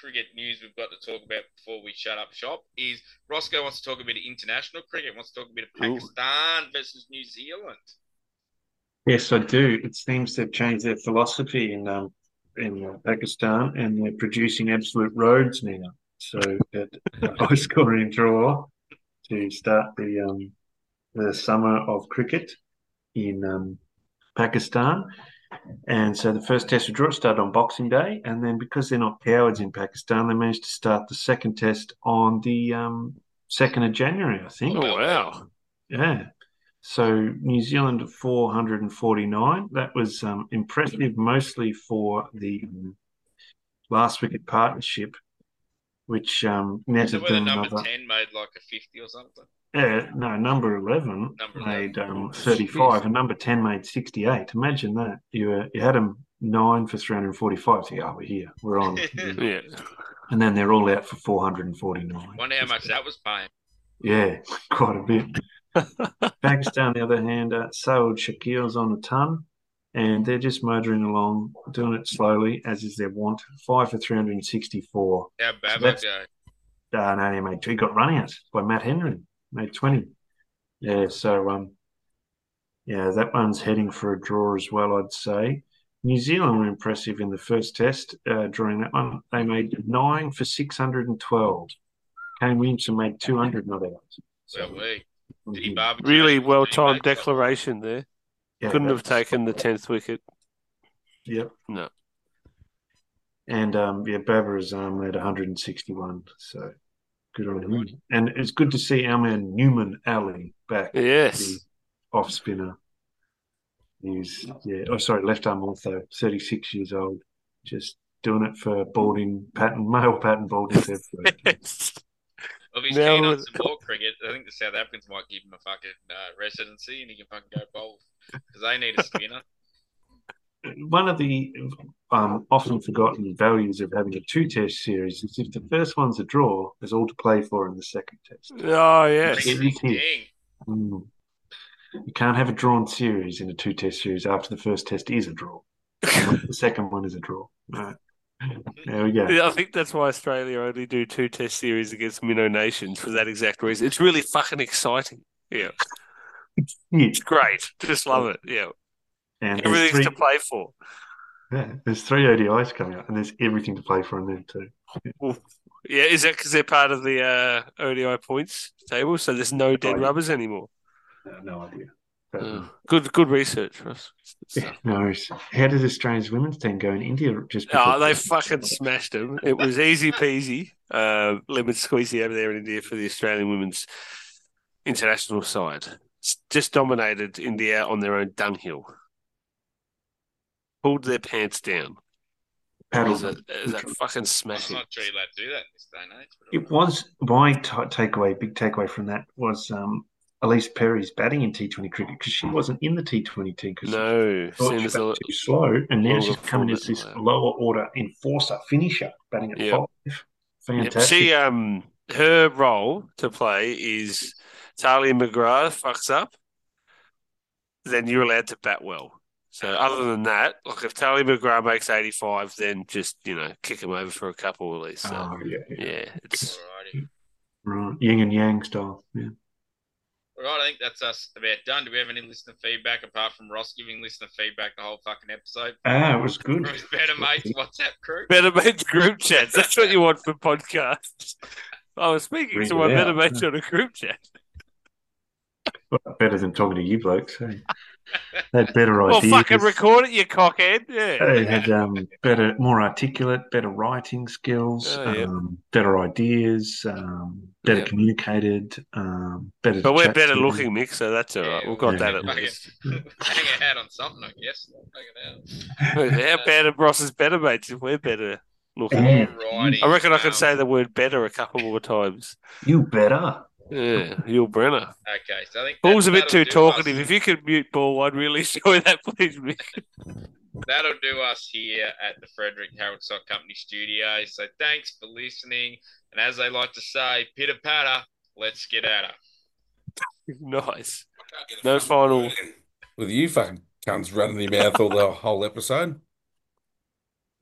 cricket news we've got to talk about before we shut up shop is Roscoe wants to talk a bit of international cricket, wants to talk a bit of Ooh. Pakistan versus New Zealand. Yes, I do. It seems they've changed their philosophy in um, in uh, Pakistan, and they're producing absolute roads now. So that *laughs* high scoring draw to start the um, the summer of cricket in um, Pakistan. And so the first test of draw started on Boxing Day, and then because they're not cowards in Pakistan, they managed to start the second test on the um, second of January, I think. Oh wow! Yeah. So New Zealand at 449. That was um, impressive, mostly for the um, last wicket partnership, which um, netted them number another. 10 made like a 50 or something. Yeah, no, number 11 Number made 11. um, 35, and number 10 made 68. Imagine that. You uh, you had them nine for 345. So, yeah, we're here. We're on. *laughs* Yeah, and then they're all out for 449. Wonder how much that was paying. Yeah, *laughs* quite a bit. *laughs* Pakistan, on the other hand, uh, Saud Shakeel's on a ton, and they're just motoring along, doing it slowly, as is their wont. Five for 364. How bad that's- go? Uh, no, he made two. He got run out by Matt Henry, made 20. Yeah, so, um, yeah, that one's heading for a draw as well, I'd say. New Zealand were impressive in the first test, uh, drawing that one. They made nine for 612. Kane Williamson made 200 not out. Well, we. Did he Mhm. barbecue? really well timed declaration there. Yeah, Couldn't have taken the tenth wicket. Yep. No. And um, yeah, Babar Azam had 161. So good on him. And it's good to see our man Nauman Ali back, Yes. off spinner. He's yeah, oh sorry, left arm ortho, 36 years old, just doing it for balding pattern, male pattern balding *laughs* everywhere. Well, if he's Now keen on some more cricket, I think the South Africans might give him a fucking uh, residency and he can fucking go bowl because they need a spinner. One of the um, often forgotten values of having a two test series is if the first one's a draw, there's all to play for in the second test. Oh yes. It is Mm. You can't have a drawn series in a two test series after the first test is a draw. the second one is a draw. Right. There we go. Yeah, I think that's why Australia only do two test series against minnow nations for that exact reason. It's really fucking exciting. Yeah. *laughs* Yeah. It's great. Just love it. Yeah. And Everything's three, to play for. Yeah, there's three ODIs coming up, and there's everything to play for in them too. Yeah, is that because they're part of the uh, ODI points table? So there's no dead Oh, rubbers anymore. No, no idea. But, Oh, good, good research, Ross. yeah, no. How did Australia's women's team go in India? Just Oh, they fucking smashed them. It was easy peasy. Uh, lemon squeezy over there in India for the Australian women's international side. Just dominated India on their own dunghill. Pulled their pants down. It paddled was a, them. a fucking I'm smashing. not sure you're allowed to do that in this day and age. It was my t- takeaway, big takeaway from that was um, Ellyse Perry's batting in T20 cricket because she wasn't in the T20 team because No, thought she as a, too slow, and now she's coming as this than lower order enforcer finisher, batting at Yep. five. Yep, Fantastic. She um her role to play is Tahlia McGrath fucks up, then you're allowed to bat well. So other than that, like if Tahlia McGrath makes eighty five, then just you know kick him over for a couple at least. So oh yeah, yeah. yeah, it's Alrighty. right, yin and yang style. Yeah. All right, I think that's us about done. Do we have any listener feedback apart from Ross giving listener feedback the whole fucking episode? Ah, it was good. From better mates WhatsApp group. better mates group chats. That's what you want for podcasts. I was speaking Read to it my better mates on a group chat. Well, better than talking to you blokes. Hey. They had better Well, ideas. fucking record it, you cockhead. Yeah. They had um, better, more articulate, better writing skills, Oh, yeah. um, better ideas, um, better Yeah. communicated, um, better. But we're better looking, Mick, so that's all right. We've got Yeah. that at Yeah. least. Hang a hat on something, I guess. Hang it out. How bad are Ross's better mates if we're better looking? Alrighty. I reckon I could um, say the word better a couple more times. You better. Yeah, *laughs* Yul Brynner. Okay, so I think Ball's a bit too talkative. us- If you could mute Ball, I'd really *laughs* enjoy that, please, Mick. That'll do us here at the Frederick Harold Sock Company studio. So thanks for listening. And as they like to say, pitter patter, let's get at her. *laughs* nice. Can't get a No final- With you fucking cunts running your mouth all the whole episode.